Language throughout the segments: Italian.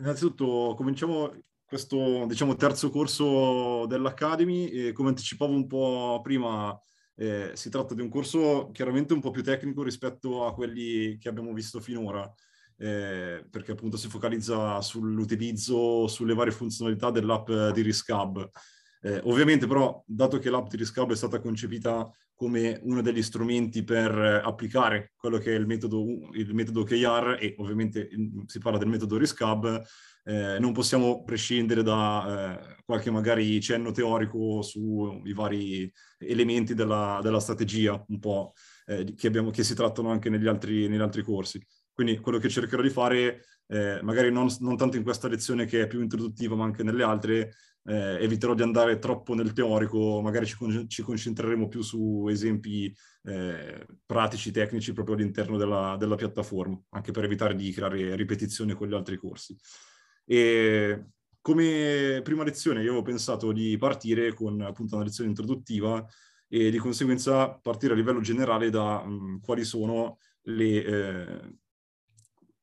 Innanzitutto cominciamo questo diciamo, terzo corso dell'Academy e come anticipavo un po' prima eh, si tratta di un corso chiaramente un po' più tecnico rispetto a quelli che abbiamo visto finora eh, perché appunto si focalizza sull'utilizzo, sulle varie funzionalità dell'app di Riscab. Eh, ovviamente però, dato che l'app di Riscab è stata concepita come uno degli strumenti per applicare quello che è il metodo, il metodo KR e ovviamente si parla del metodo Riscab, eh, non possiamo prescindere da eh, qualche magari cenno teorico sui vari elementi della, della strategia un po' eh, che, abbiamo, che, si trattano anche negli altri, negli altri corsi. Quindi quello che cercherò di fare, eh, magari non, non, tanto in questa lezione che è più introduttiva, ma anche nelle altre, eh, eviterò di andare troppo nel teorico, magari ci, con- ci concentreremo più su esempi eh, pratici, tecnici proprio all'interno della, della, piattaforma, anche per evitare di creare ripetizioni con gli altri corsi. E come prima lezione io ho pensato di partire con appunto una lezione introduttiva e di conseguenza partire a livello generale da mh, quali sono le, eh,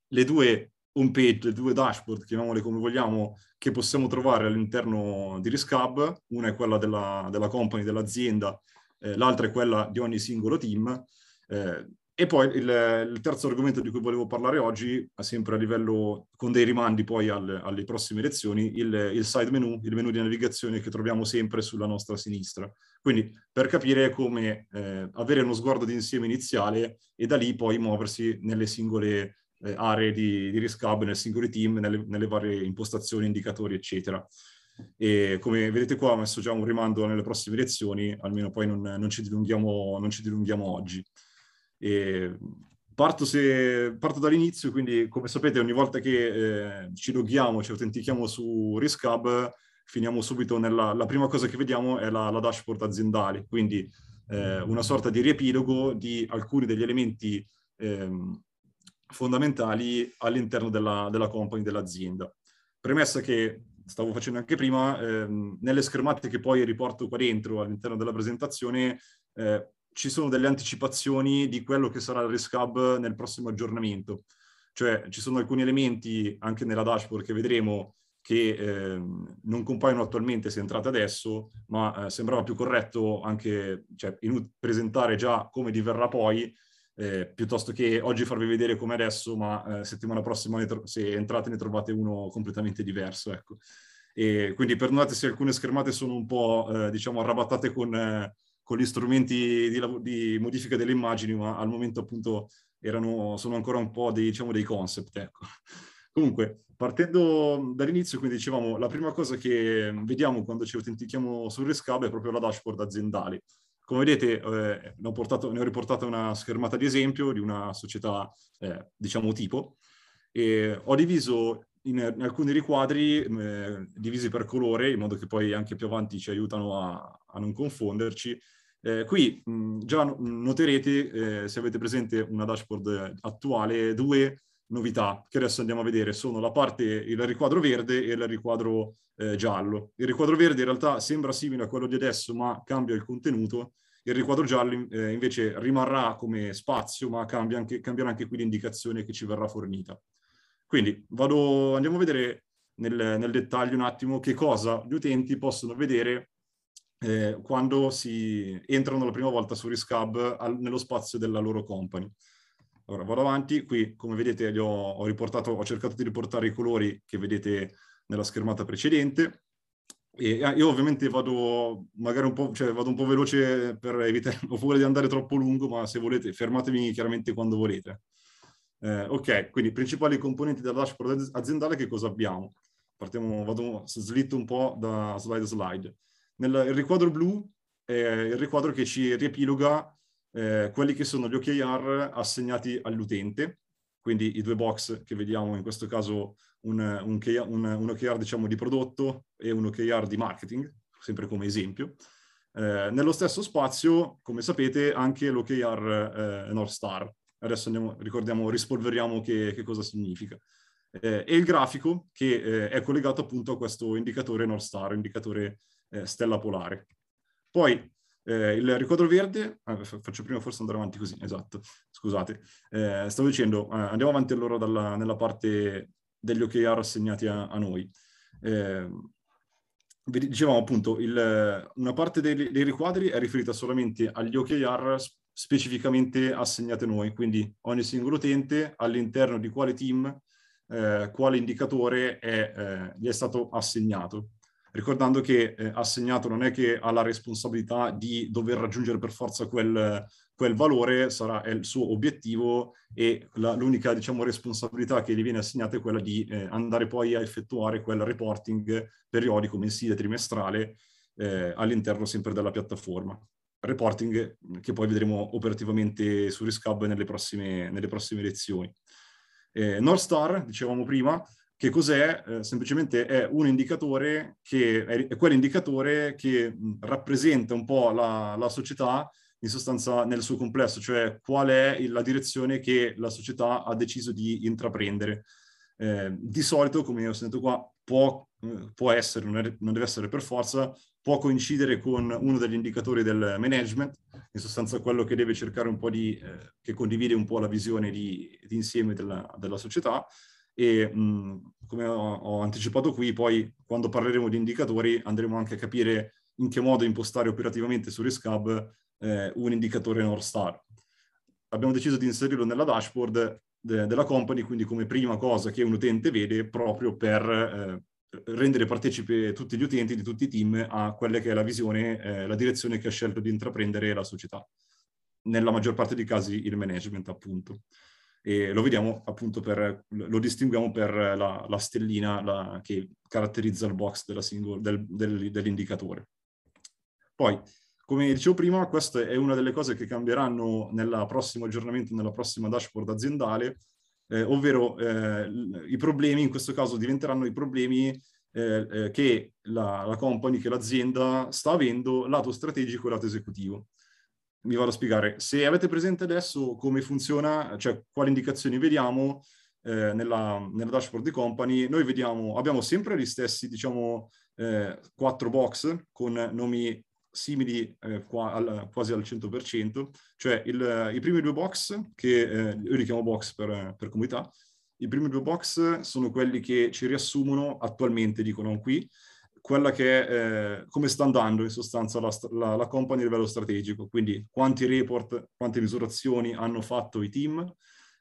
le due home page, le due dashboard, chiamiamole come vogliamo, che possiamo trovare all'interno di Riscab. Una è quella della, della company, dell'azienda, eh, l'altra è quella di ogni singolo team. Eh, e poi il, il, terzo argomento di cui volevo parlare oggi, sempre a livello, con dei rimandi poi al, alle prossime lezioni, il, il, side menu, il menu di navigazione che troviamo sempre sulla nostra sinistra. Quindi per capire come eh, avere uno sguardo d'insieme iniziale e da lì poi muoversi nelle singole eh, aree di, di riscab, nei singoli team, nelle, nelle varie impostazioni, indicatori, eccetera. E come vedete qua ho messo già un rimando nelle prossime lezioni, almeno poi non, non, ci, dilunghiamo, non ci dilunghiamo oggi. E parto, se, parto, dall'inizio, quindi come sapete ogni volta che eh, ci loghiamo, ci autentichiamo su Riscab, finiamo subito nella... La prima cosa che vediamo è la, la dashboard aziendale, quindi eh, una sorta di riepilogo di alcuni degli elementi ehm, fondamentali all'interno della, della company, dell'azienda. Premessa che stavo facendo anche prima, ehm, nelle schermate che poi riporto qua dentro all'interno della presentazione, eh, ci sono delle anticipazioni di quello che sarà il Risk Hub nel prossimo aggiornamento. Cioè ci sono alcuni elementi anche nella dashboard che vedremo che eh, non compaiono attualmente se entrate adesso, ma eh, sembrava più corretto anche cioè, presentare già come diverrà poi, eh, piuttosto che oggi farvi vedere come adesso, ma eh, settimana prossima tro- se entrate ne trovate uno completamente diverso. Ecco. E quindi perdonate se alcune schermate sono un po' eh, diciamo arrabattate con eh, con gli strumenti di, di, modifica delle immagini, ma al momento appunto erano, sono ancora un po' dei, diciamo, dei concept. Ecco. Comunque, partendo dall'inizio, quindi dicevamo, la prima cosa che vediamo quando ci autentichiamo sul Rescab è proprio la dashboard aziendale. Come vedete, eh, ne, ho portato, ne, ho riportato una schermata di esempio di una società, eh, diciamo, tipo, e ho diviso in, in alcuni riquadri eh, divisi per colore, in modo che poi anche più avanti ci aiutano a, a non confonderci, eh, qui mh, già noterete, eh, se avete presente una dashboard attuale, due novità che adesso andiamo a vedere. Sono la parte, il riquadro verde e il riquadro eh, giallo. Il riquadro verde in realtà sembra simile a quello di adesso, ma cambia il contenuto. Il riquadro giallo eh, invece rimarrà come spazio, ma cambia anche, cambierà anche qui l'indicazione che ci verrà fornita. Quindi vado, andiamo a vedere nel, nel dettaglio un attimo che cosa gli utenti possono vedere eh, quando si entrano la prima volta su Riscab al, nello spazio della loro company. Allora, vado avanti, qui come vedete ho, ho, riportato, ho cercato di riportare i colori che vedete nella schermata precedente. E ah, io ovviamente vado magari un po', cioè vado un po' veloce per evitare, ho paura di andare troppo lungo, ma se volete fermatemi chiaramente quando volete. Eh, ok, quindi principali componenti della dashboard aziendale che cosa abbiamo? Partiamo, vado, slitto un po' da slide a slide. Nel, il riquadro blu è il riquadro che ci riepiloga eh, quelli che sono gli OKR assegnati all'utente quindi i due box che vediamo in questo caso un, un, un, un OKR diciamo di prodotto e un OKR di marketing, sempre come esempio. Eh, nello stesso spazio, come sapete, anche l'OKR eh, North Star. Adesso andiamo, ricordiamo, rispolveriamo che, che cosa significa. Eh, e il grafico che eh, è collegato appunto a questo indicatore North Star, indicatore eh, stella polare. Poi eh, il riquadro verde, faccio prima forse andare avanti così, esatto, scusate. stavo dicendo, andiamo avanti allora dalla, nella parte degli OKR assegnati a, a noi. Eh, dicevamo appunto, il, una parte dei, dei, riquadri è riferita solamente agli OKR specificamente assegnati a noi, quindi ogni singolo utente all'interno di quale team, eh, quale indicatore è, eh, gli è stato assegnato. Ricordando che eh, assegnato non è che ha la responsabilità di dover raggiungere per forza quel, quel valore sarà il suo obiettivo e la, l'unica diciamo, responsabilità che gli viene assegnata è quella di eh, andare poi a effettuare quel reporting periodico, mensile, trimestrale eh, all'interno sempre della piattaforma. Reporting che poi vedremo operativamente su Riscab nelle prossime, nelle prossime lezioni. Eh, North Star, dicevamo prima, che cos'è? Eh, semplicemente è un indicatore che è, quell'indicatore che rappresenta un po' la, la società in sostanza nel suo complesso, cioè qual è la direzione che la società ha deciso di intraprendere. Eh, di solito, come ho sentito qua, può, eh, può essere, non, non, deve essere per forza, può coincidere con uno degli indicatori del management, in sostanza quello che deve cercare un po' di, eh, che condivide un po' la visione di, di insieme della, della, società. E mh, come ho, ho anticipato qui, poi quando parleremo di indicatori andremo anche a capire in che modo impostare operativamente su Riscab eh, un indicatore North Star. Abbiamo deciso di inserirlo nella dashboard de- della company, quindi come prima cosa che un utente vede proprio per eh, rendere partecipe tutti gli utenti di tutti i team a quella che è la visione, eh, la direzione che ha scelto di intraprendere la società. Nella maggior parte dei casi il management, appunto. E lo vediamo appunto per, lo distinguiamo per la, la stellina la, che caratterizza il box single, del, del, dell'indicatore. Poi, come dicevo prima, questa è una delle cose che cambieranno nel prossimo aggiornamento, nella prossima dashboard aziendale, eh, ovvero eh, i problemi, in questo caso diventeranno i problemi eh, eh, che la, la, company, che l'azienda sta avendo lato strategico e lato esecutivo. Mi vado a spiegare. Se avete presente adesso come funziona, cioè quali indicazioni vediamo eh, nella, nella, dashboard di company, noi vediamo, abbiamo sempre gli stessi, diciamo, eh, quattro box con nomi simili eh, qua al, quasi al 100%, cioè il, i primi due box, che eh, io li chiamo box per, per comunità, i primi due box sono quelli che ci riassumono attualmente, dicono qui, quella che eh, come sta andando in sostanza la, la, la, company a livello strategico, quindi quanti report, quante misurazioni hanno fatto i team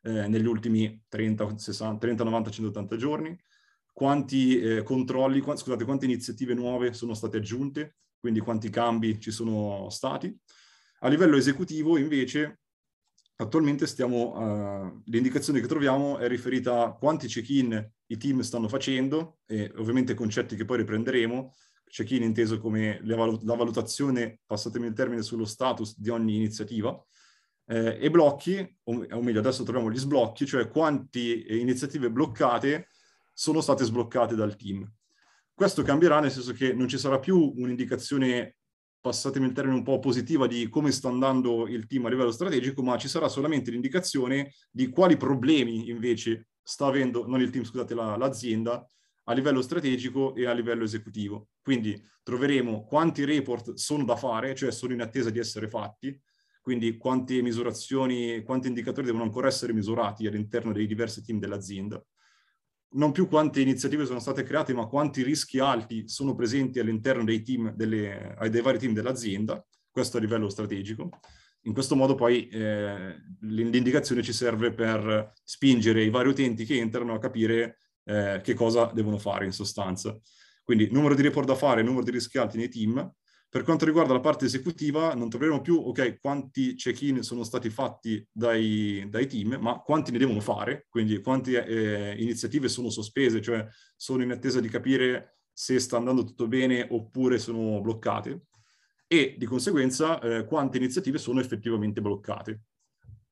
eh, negli ultimi 30, 60, 30, 90, 180 giorni, quanti eh, controlli, qu- scusate, quante iniziative nuove sono state aggiunte, quindi quanti cambi ci sono stati. A livello esecutivo, invece, attualmente stiamo, uh, l'indicazione che troviamo è riferita a quanti check-in i team stanno facendo, e ovviamente concetti che poi riprenderemo, check-in inteso come la, valutazione, passatemi il termine, sullo status di ogni iniziativa, eh, e blocchi, o, meglio adesso troviamo gli sblocchi, cioè quante iniziative bloccate sono state sbloccate dal team. Questo cambierà nel senso che non ci sarà più un'indicazione, passatemi il termine un po' positiva, di come sta andando il team a livello strategico, ma ci sarà solamente l'indicazione di quali problemi invece sta avendo, non il team, scusate, la, l'azienda, a livello strategico e a livello esecutivo. Quindi troveremo quanti report sono da fare, cioè sono in attesa di essere fatti, quindi quante misurazioni, quanti indicatori devono ancora essere misurati all'interno dei diversi team dell'azienda non più quante iniziative sono state create, ma quanti rischi alti sono presenti all'interno dei team, delle, dei vari team dell'azienda, questo a livello strategico. In questo modo poi eh, l'indicazione ci serve per spingere i vari utenti che entrano a capire eh, che cosa devono fare in sostanza. Quindi numero di report da fare, numero di rischi alti nei team, per quanto riguarda la parte esecutiva, non troveremo più, ok, quanti check-in sono stati fatti dai, dai team, ma quanti ne devono fare, quindi quante eh, iniziative sono sospese, cioè sono in attesa di capire se sta andando tutto bene oppure sono bloccate, e di conseguenza eh, quante iniziative sono effettivamente bloccate.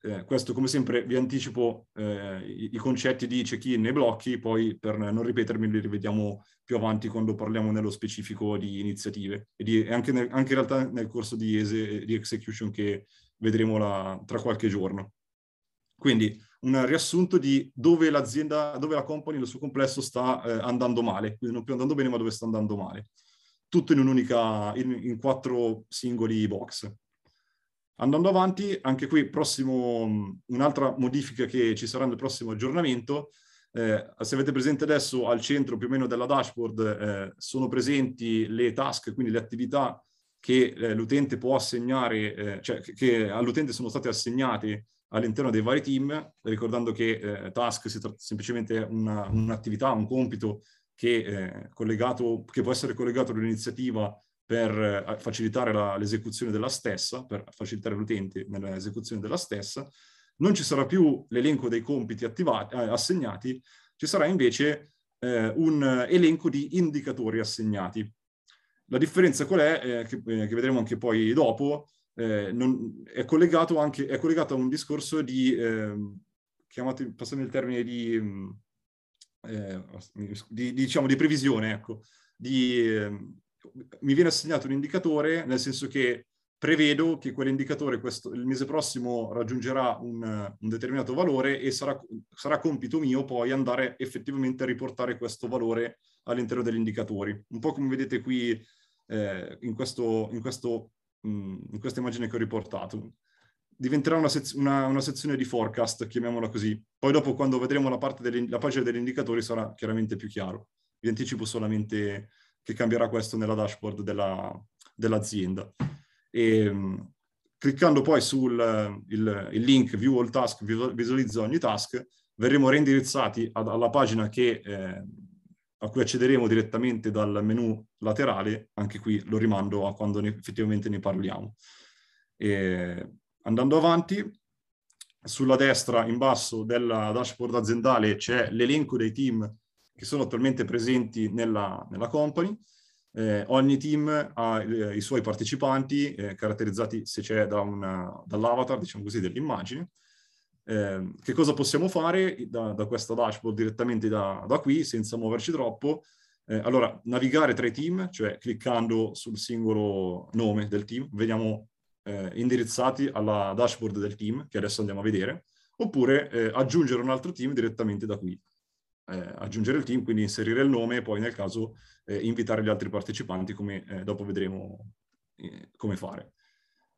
eh, questo come sempre vi anticipo eh, i, i, concetti di check-in e blocchi, poi per non ripetermi li rivediamo più avanti quando parliamo nello specifico di iniziative e, di, e anche, nel, anche, in realtà nel corso di, ese, di execution che vedremo la, tra qualche giorno. Quindi un riassunto di dove l'azienda, dove la company nel suo complesso sta eh, andando male, quindi non più andando bene ma dove sta andando male. Tutto in un'unica, in, in quattro singoli box. Andando avanti, anche qui prossimo, un'altra modifica che ci sarà nel prossimo aggiornamento, eh, se avete presente adesso al centro più o meno della dashboard eh, sono presenti le task, quindi le attività che eh, l'utente può assegnare, eh, cioè che, all'utente sono state assegnate all'interno dei vari team, ricordando che eh, task tratta semplicemente una, un'attività, un compito che, eh, che può essere collegato all'iniziativa per eh, facilitare la, l'esecuzione della stessa, per facilitare l'utente nell'esecuzione della stessa. Non ci sarà più l'elenco dei compiti attivati, eh, assegnati, ci sarà invece eh, un elenco di indicatori assegnati. La differenza qual è, eh, che, eh, che, vedremo anche poi dopo, non, è, collegato anche, è collegato a un discorso di, ehm, chiamate, passando il termine di, di, diciamo, di previsione, ecco, di, ehm, mi viene assegnato un indicatore, nel senso che prevedo che quell'indicatore questo, il mese prossimo raggiungerà un, un determinato valore e sarà, sarà, compito mio poi andare effettivamente a riportare questo valore all'interno degli indicatori. Un po' come vedete qui eh, in, questo, in, questo, mh, mm, in, questa immagine che ho riportato. Diventerà una, sez- una, una, sezione di forecast, chiamiamola così. Poi dopo quando vedremo la, parte la pagina degli indicatori sarà chiaramente più chiaro. Vi anticipo solamente che cambierà questo nella dashboard della, dell'azienda. E, ehm, cliccando poi sul il, il link View All Task, visualizza ogni task, verremo reindirizzati ad, alla pagina che, eh, a cui accederemo direttamente dal menu laterale, anche qui lo rimando a quando ne, effettivamente ne parliamo. E, andando avanti, sulla destra in basso della dashboard aziendale c'è l'elenco dei team che sono attualmente presenti nella, nella company. Eh, ogni team ha eh, i suoi partecipanti, eh, caratterizzati se c'è da dall'avatar, diciamo così, dell'immagine. Eh, che cosa possiamo fare da, da questa dashboard direttamente da, da, qui, senza muoverci troppo? Eh, allora, navigare tra i team, cioè cliccando sul singolo nome del team, veniamo eh, indirizzati alla dashboard del team, che adesso andiamo a vedere, oppure aggiungere un altro team direttamente da qui eh, aggiungere il team, quindi inserire il nome e poi nel caso eh, invitare gli altri partecipanti come eh, dopo vedremo eh, come fare.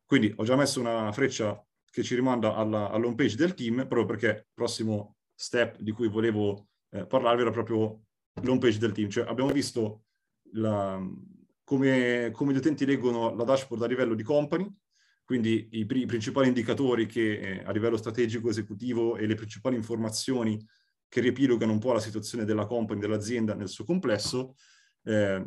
Quindi ho già messo una freccia che ci rimanda alla, all'home page del team proprio perché il prossimo step di cui volevo eh, parlarvi era proprio l'home page del team. Cioè abbiamo visto la, come, come, gli utenti leggono la dashboard a livello di company, quindi i, principali indicatori che eh, a livello strategico, esecutivo e le principali informazioni che riepilogano un po' la situazione della company, dell'azienda nel suo complesso. Eh,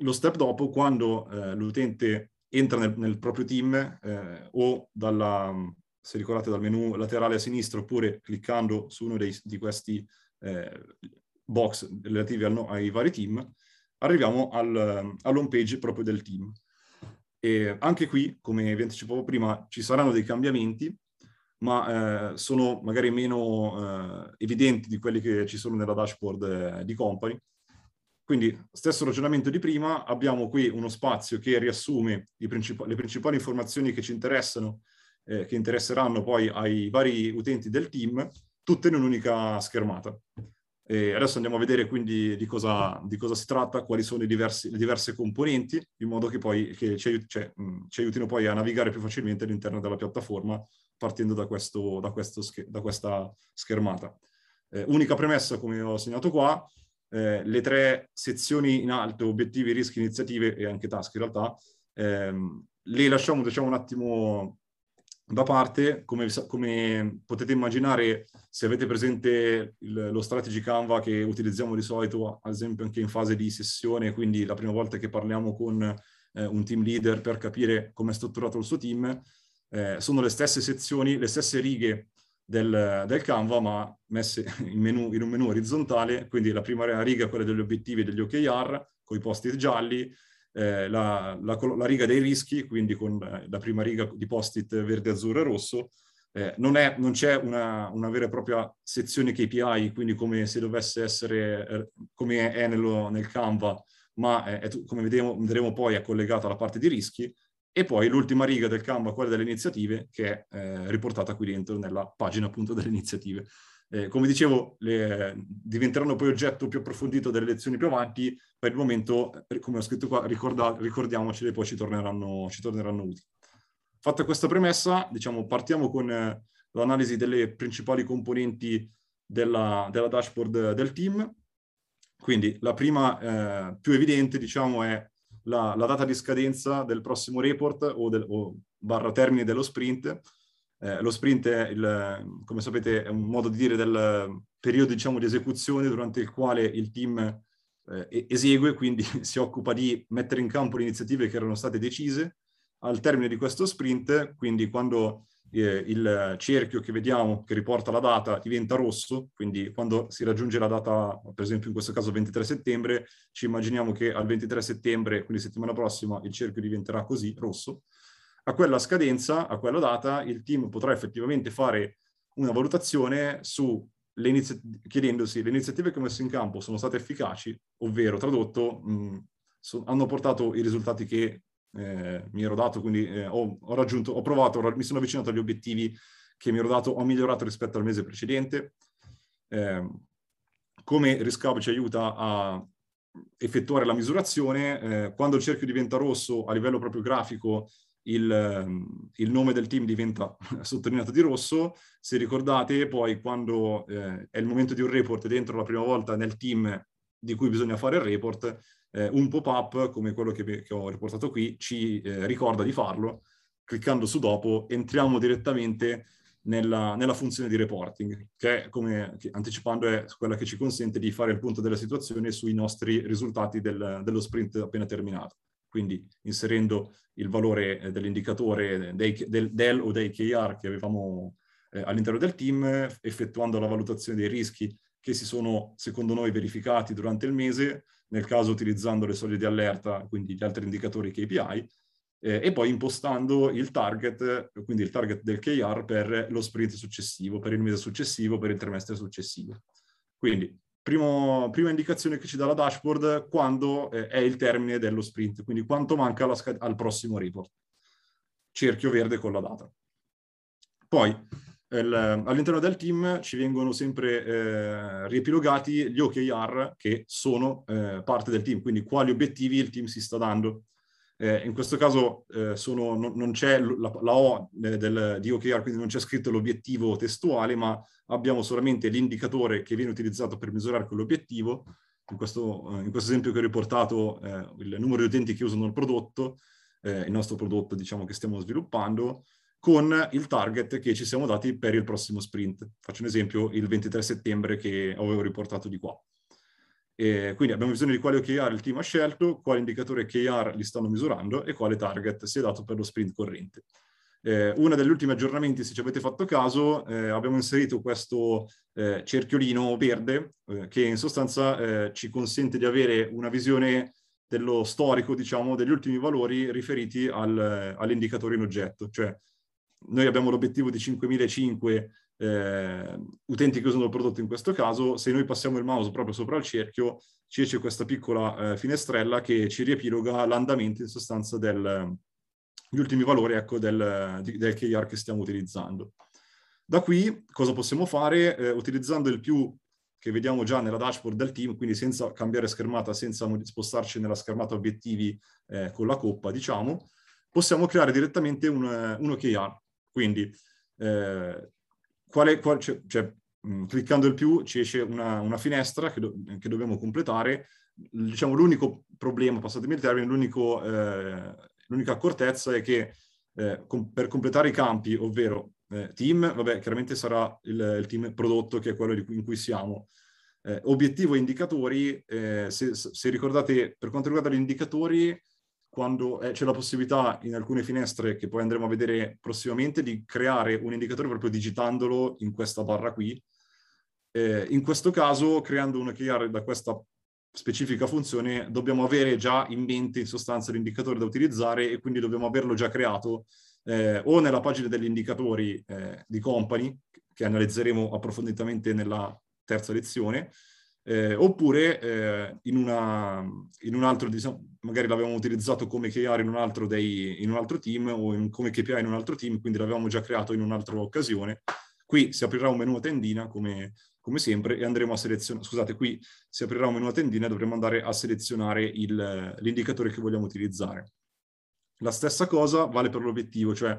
lo step dopo, quando eh, l'utente entra nel, nel, proprio team eh, o dalla, se ricordate, dal menu laterale a sinistra oppure cliccando su uno dei, di questi eh, box relativi al, ai vari team, arriviamo al, all'home page proprio del team. E anche qui, come vi anticipavo prima, ci saranno dei cambiamenti ma eh, sono magari meno eh, evidenti di quelli che ci sono nella dashboard eh, di company. Quindi, stesso ragionamento di prima, abbiamo qui uno spazio che riassume princip- le principali informazioni che ci interessano, eh, che interesseranno poi ai vari utenti del team, tutte in un'unica schermata. E adesso andiamo a vedere quindi di cosa, di cosa si tratta, quali sono diversi, le diverse componenti, in modo che poi che ci, aiut- cioè, mh, ci aiutino poi a navigare più facilmente all'interno della piattaforma partendo da, questo, da, questo, da questa schermata. Eh, unica premessa, come ho segnato qua, eh, le tre sezioni in alto, obiettivi, rischi, iniziative e anche task in realtà, ehm, le lasciamo diciamo un attimo da parte, come, come, potete immaginare se avete presente il, lo strategy Canva che utilizziamo di solito, ad esempio anche in fase di sessione, quindi la prima volta che parliamo con eh, un team leader per capire come è strutturato il suo team, eh, sono le stesse sezioni, le stesse righe del, del Canva, ma messe in, menu, in, un menu orizzontale, quindi la prima riga è quella degli obiettivi e degli OKR, con i post-it gialli, eh, la, la, la, riga dei rischi, quindi con eh, la prima riga di post-it verde, azzurro e rosso, Eh, non, è, non, c'è una, una, vera e propria sezione KPI, quindi come se dovesse essere, eh, come è nello, nel Canva, ma è, è, come vedremo, vedremo poi è collegata alla parte di rischi, e poi l'ultima riga del Canva, quella delle iniziative, che è eh, riportata qui dentro nella pagina appunto delle iniziative. Eh, come dicevo, le, diventeranno poi oggetto più approfondito delle lezioni più avanti, per il momento, eh, come ho scritto qua, ricorda, ricordiamocele, poi ci torneranno, ci torneranno utili. Fatta questa premessa, diciamo, partiamo con eh, l'analisi delle principali componenti della, della, dashboard del team. Quindi la prima eh, più evidente, diciamo, è la, la, data di scadenza del prossimo report o, del, o barra termine dello sprint. Eh, lo sprint è, il, come sapete, è un modo di dire del periodo diciamo, di esecuzione durante il quale il team eh, esegue, quindi si occupa di mettere in campo le iniziative che erano state decise al termine di questo sprint, quindi quando eh, il cerchio che vediamo che riporta la data diventa rosso, quindi quando si raggiunge la data, per esempio in questo caso 23 settembre, ci immaginiamo che al 23 settembre, quindi settimana prossima, il cerchio diventerà così, rosso. A quella scadenza, a quella data, il team potrà effettivamente fare una valutazione su le inizi- chiedendosi le iniziative che ho messo in campo sono state efficaci, ovvero tradotto, mh, so- hanno portato i risultati che eh, mi ero dato, quindi eh, ho, ho, raggiunto, ho provato, mi sono avvicinato agli obiettivi che mi ero dato, ho migliorato rispetto al mese precedente. Eh, come Riscab ci aiuta a effettuare la misurazione, eh, quando il cerchio diventa rosso a livello proprio grafico, il, ehm, il, nome del team diventa sottolineato di rosso. Se ricordate, poi quando eh, è il momento di un report dentro la prima volta nel team di cui bisogna fare il report, eh, un pop-up come quello che, che, ho riportato qui ci eh, ricorda di farlo. Cliccando su dopo entriamo direttamente nella, nella funzione di reporting, che come che, anticipando, è quella che ci consente di fare il punto della situazione sui nostri risultati del, dello sprint appena terminato. Quindi inserendo il valore eh, dell'indicatore dei, del, del, o dei KR che avevamo eh, all'interno del team, effettuando la valutazione dei rischi che si sono, secondo noi, verificati durante il mese, nel caso utilizzando le soglie di allerta, quindi gli altri indicatori KPI, eh, e poi impostando il target, quindi il target del KR per lo sprint successivo, per il mese successivo, per il trimestre successivo. Quindi, primo, prima indicazione che ci dà la dashboard, quando eh, è il termine dello sprint, quindi quanto manca al prossimo report. Cerchio verde con la data. Poi, all'interno del team ci vengono sempre eh, riepilogati gli OKR che sono eh, parte del team, quindi quali obiettivi il team si sta dando. Eh, in questo caso eh, sono, non, non, c'è la, la O eh, del, di OKR, quindi non c'è scritto l'obiettivo testuale, ma abbiamo solamente l'indicatore che viene utilizzato per misurare quell'obiettivo. In questo, eh, in questo esempio che ho riportato, il numero di utenti che usano il prodotto, il nostro prodotto diciamo che stiamo sviluppando, con il target che ci siamo dati per il prossimo sprint. Faccio un esempio, il 23 settembre che avevo riportato di qua. E quindi abbiamo bisogno di quale OKR il team ha scelto, quale indicatore KR li stanno misurando e quale target si è dato per lo sprint corrente. Eh, uno degli ultimi aggiornamenti, se ci avete fatto caso, eh, abbiamo inserito questo eh, cerchiolino verde eh, che in sostanza eh, ci consente di avere una visione dello storico, diciamo, degli ultimi valori riferiti al, all'indicatore in oggetto. Cioè, noi abbiamo l'obiettivo di 5.005 eh, utenti che usano il prodotto in questo caso, se noi passiamo il mouse proprio sopra il cerchio, ci esce questa piccola eh, finestrella che ci riepiloga l'andamento in sostanza degli ultimi valori ecco, del, del KR che stiamo utilizzando. Da qui cosa possiamo fare? Eh, utilizzando il più che vediamo già nella dashboard del team, quindi senza cambiare schermata, senza spostarci nella schermata obiettivi eh, con la coppa, diciamo, possiamo creare direttamente un, un OKR. Quindi, eh, quale, qual, cioè, cioè, mh, cliccando il più ci esce una, una finestra che, do, che, dobbiamo completare. Diciamo, l'unico problema, passatemi il termine, l'unico, eh, l'unica accortezza è che eh, com- per completare i campi, ovvero eh, team, vabbè, chiaramente sarà il, il, team prodotto che è quello cui, in cui siamo. Eh, obiettivo e indicatori, eh, se, se, ricordate, per quanto riguarda gli indicatori, quando eh, c'è la possibilità in alcune finestre che poi andremo a vedere prossimamente di creare un indicatore proprio digitandolo in questa barra qui. Eh, in questo caso, creando un OKR da questa specifica funzione, dobbiamo avere già in mente in sostanza l'indicatore da utilizzare e quindi dobbiamo averlo già creato eh, o nella pagina degli indicatori eh, di company, che analizzeremo approfonditamente nella terza lezione, eh, oppure eh, in, una, in, un altro, diciamo, magari l'avevamo utilizzato come KR in un altro, in un altro team o in, come KPI in un altro team, quindi l'avevamo già creato in un'altra occasione. Qui si aprirà un menu a tendina come, come sempre e andremo a selezionare, scusate, qui si aprirà un menu a tendina e dovremo andare a selezionare l'indicatore che vogliamo utilizzare. La stessa cosa vale per l'obiettivo, cioè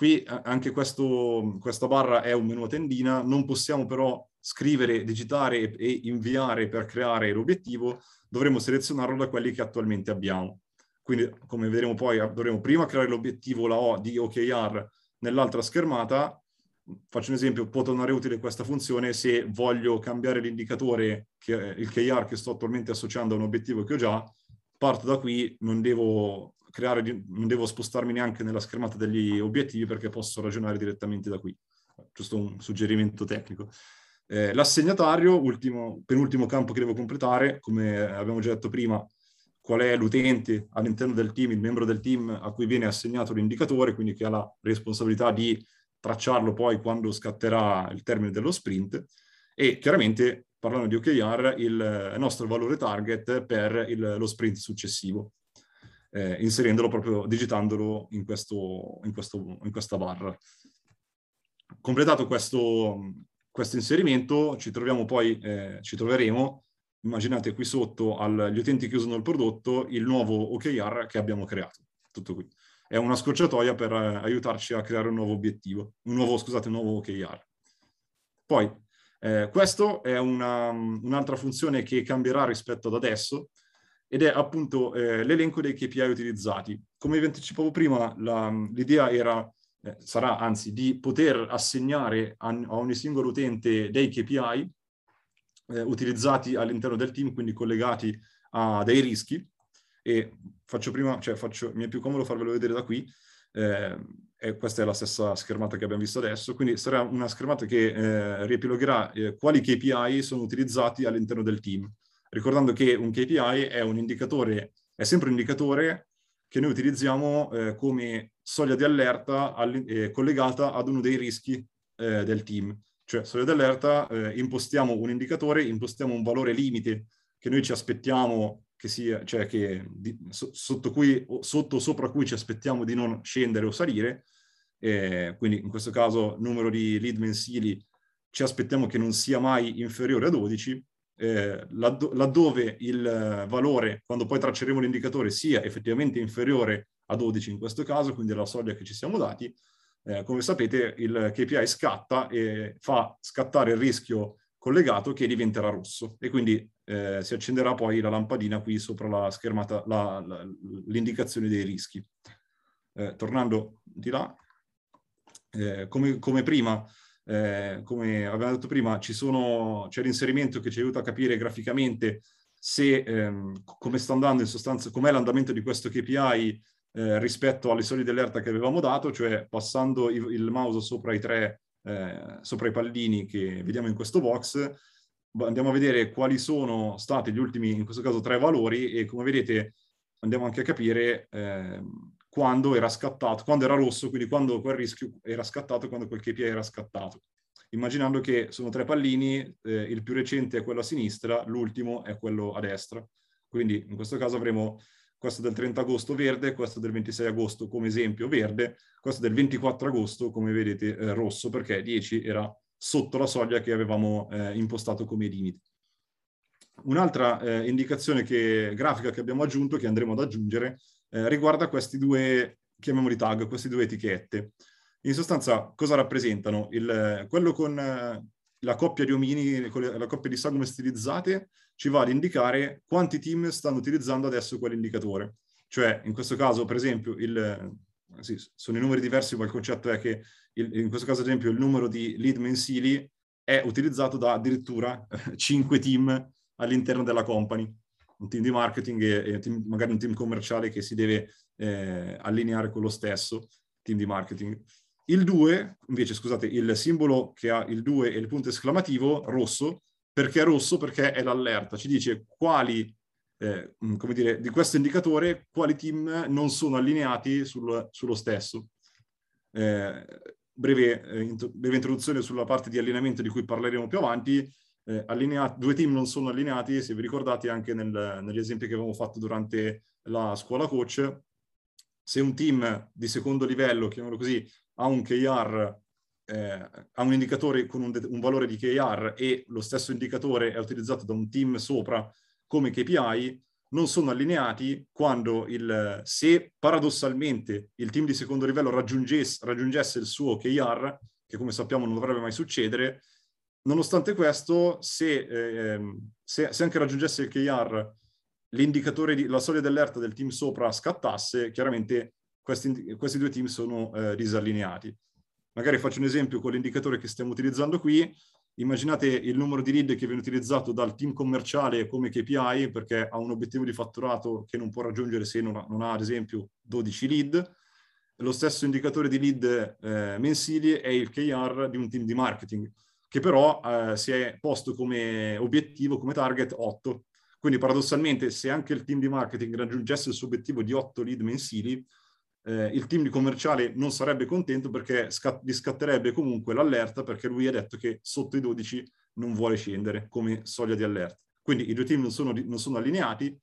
qui anche questo, questa barra è un menu a tendina, non possiamo però scrivere, digitare e inviare per creare l'obiettivo, dovremo selezionarlo da quelli che attualmente abbiamo. Quindi, come vedremo poi, dovremo prima creare l'obiettivo, la O di OKR nell'altra schermata. Faccio un esempio, può tornare utile questa funzione se voglio cambiare l'indicatore, che, il KR che sto attualmente associando a un obiettivo che ho già, parto da qui, non devo creare, non devo spostarmi neanche nella schermata degli obiettivi perché posso ragionare direttamente da qui. Giusto un suggerimento tecnico. Eh, l'assegnatario, ultimo, penultimo campo che devo completare, come abbiamo già detto prima, qual è l'utente all'interno del team, il membro del team a cui viene assegnato l'indicatore, quindi che ha la responsabilità di tracciarlo poi quando scatterà il termine dello sprint e chiaramente parlando di OKR il nostro valore target per il, lo sprint successivo, eh, inserendolo proprio, digitandolo in, questo, in, questo, in questa barra. Completato questo, questo inserimento ci troviamo poi, eh, ci troveremo, immaginate qui sotto agli utenti che usano il prodotto, il nuovo OKR che abbiamo creato. Tutto qui. È una scorciatoia per eh, aiutarci a creare un nuovo obiettivo, un nuovo, scusate, un nuovo OKR. Poi, eh, questo è una, un'altra funzione che cambierà rispetto ad adesso ed è appunto eh, l'elenco dei KPI utilizzati. Come vi anticipavo prima, la, l'idea era eh, sarà anzi di poter assegnare a, a, ogni singolo utente dei KPI eh, utilizzati all'interno del team, quindi collegati a dei rischi. E faccio prima, cioè faccio, mi è più comodo farvelo vedere da qui. Eh, e questa è la stessa schermata che abbiamo visto adesso, quindi sarà una schermata che eh, riepilogherà eh, quali KPI sono utilizzati all'interno del team. Ricordando che un KPI è un indicatore, è sempre un indicatore che noi utilizziamo eh, come soglia di allerta eh, collegata ad uno dei rischi eh, del team. Cioè, soglia di allerta, eh, impostiamo un indicatore, impostiamo un valore limite che noi ci aspettiamo che sia, cioè che di, so, sotto, cui, sotto sopra cui ci aspettiamo di non scendere o salire, quindi in questo caso numero di lead mensili ci aspettiamo che non sia mai inferiore a 12, eh, laddove il valore, quando poi tracceremo l'indicatore, sia effettivamente inferiore a 12 in questo caso, quindi la soglia che ci siamo dati, eh, come sapete il KPI scatta e fa scattare il rischio collegato che diventerà rosso e quindi eh, si accenderà poi la lampadina qui sopra la schermata, l'indicazione dei rischi. Eh, tornando di là, eh, come, come prima eh, come abbiamo detto prima, sono, c'è l'inserimento che ci aiuta a capire graficamente se, ehm, come sta andando in sostanza, com'è l'andamento di questo KPI eh, rispetto alle soglie di allerta che avevamo dato, cioè passando il, mouse sopra i tre, eh, sopra i pallini che vediamo in questo box, andiamo a vedere quali sono stati gli ultimi, in questo caso, tre valori e come vedete andiamo anche a capire eh, quando era scattato, quando era rosso, quindi quando quel rischio era scattato, quando quel KPI era scattato. Immaginando che sono tre pallini, eh, il più recente è quello a sinistra, l'ultimo è quello a destra. Quindi in questo caso avremo questo del 30 agosto verde, questo del 26 agosto come esempio verde, questo del 24 agosto come vedete eh, rosso perché 10 era sotto la soglia che avevamo eh, impostato come limite. Un'altra eh, indicazione che, grafica che abbiamo aggiunto, che andremo ad aggiungere, eh, riguarda questi due, chiamiamoli tag, queste due etichette. In sostanza, cosa rappresentano? Il, quello con eh, la coppia di omini, la coppia di sagome stilizzate, ci va ad indicare quanti team stanno utilizzando adesso quell'indicatore. Cioè, in questo caso, per esempio, il, sì, sono i numeri diversi, ma il concetto è che il, in questo caso, ad esempio, il numero di lead mensili è utilizzato da addirittura 5 team all'interno della company un team di marketing e, e team, magari un team commerciale che si deve eh, allineare con lo stesso team di marketing. Il 2, invece, scusate, il simbolo che ha il 2 e il punto esclamativo rosso, perché è rosso? Perché è l'allerta, ci dice quali, eh, mm, come dire, di questo indicatore, quali team non sono allineati sul, sullo stesso. Eh, breve, eh, int- breve, introduzione sulla parte di allineamento di cui parleremo più avanti. Eh, allineati, due team non sono allineati, se vi ricordate anche nel, negli esempi che avevamo fatto durante la scuola coach. Se un team di secondo livello, chiamiamolo così, ha un KR eh, ha un indicatore con un, un, valore di KR e lo stesso indicatore è utilizzato da un team sopra come KPI, non sono allineati quando il, se paradossalmente il team di secondo livello raggiungesse, raggiungesse il suo KR, che come sappiamo non dovrebbe mai succedere, nonostante questo, se, eh, se, se anche raggiungesse il KR, l'indicatore, di, la soglia d'allerta del team sopra scattasse, chiaramente questi, questi due team sono eh, disallineati. Magari faccio un esempio con l'indicatore che stiamo utilizzando qui. Immaginate il numero di lead che viene utilizzato dal team commerciale come KPI perché ha un obiettivo di fatturato che non può raggiungere se non ha, non ha ad esempio 12 lead. Lo stesso indicatore di lead eh, mensili è il KR di un team di marketing, che però eh, si è posto come obiettivo, come target 8. Quindi paradossalmente se anche il team di marketing raggiungesse il suo obiettivo di 8 lead mensili, eh, il team di commerciale non sarebbe contento perché scat- gli scatterebbe comunque l'allerta perché lui ha detto che sotto i 12 non vuole scendere come soglia di allerta. Quindi i due team non sono, non sono allineati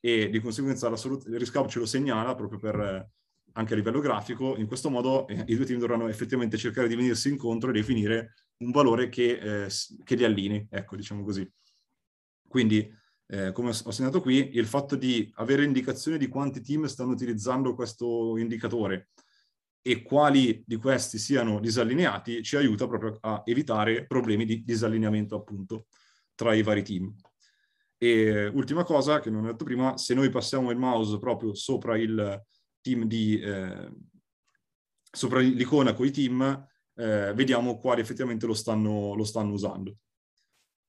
e di conseguenza la solut- il Riscap ce lo segnala proprio per, eh, anche a livello grafico. In questo modo eh, i due team dovranno effettivamente cercare di venirsi incontro e definire un valore che, eh, che li allinei, ecco, diciamo così. Quindi eh, come ho segnato qui, il fatto di avere indicazione di quanti team stanno utilizzando questo indicatore e quali di questi siano disallineati ci aiuta proprio a evitare problemi di disallineamento appunto tra i vari team. E ultima cosa che non ho detto prima, se noi passiamo il mouse proprio sopra il team di, eh, sopra l'icona con i team, eh, vediamo quali effettivamente lo stanno, lo stanno usando.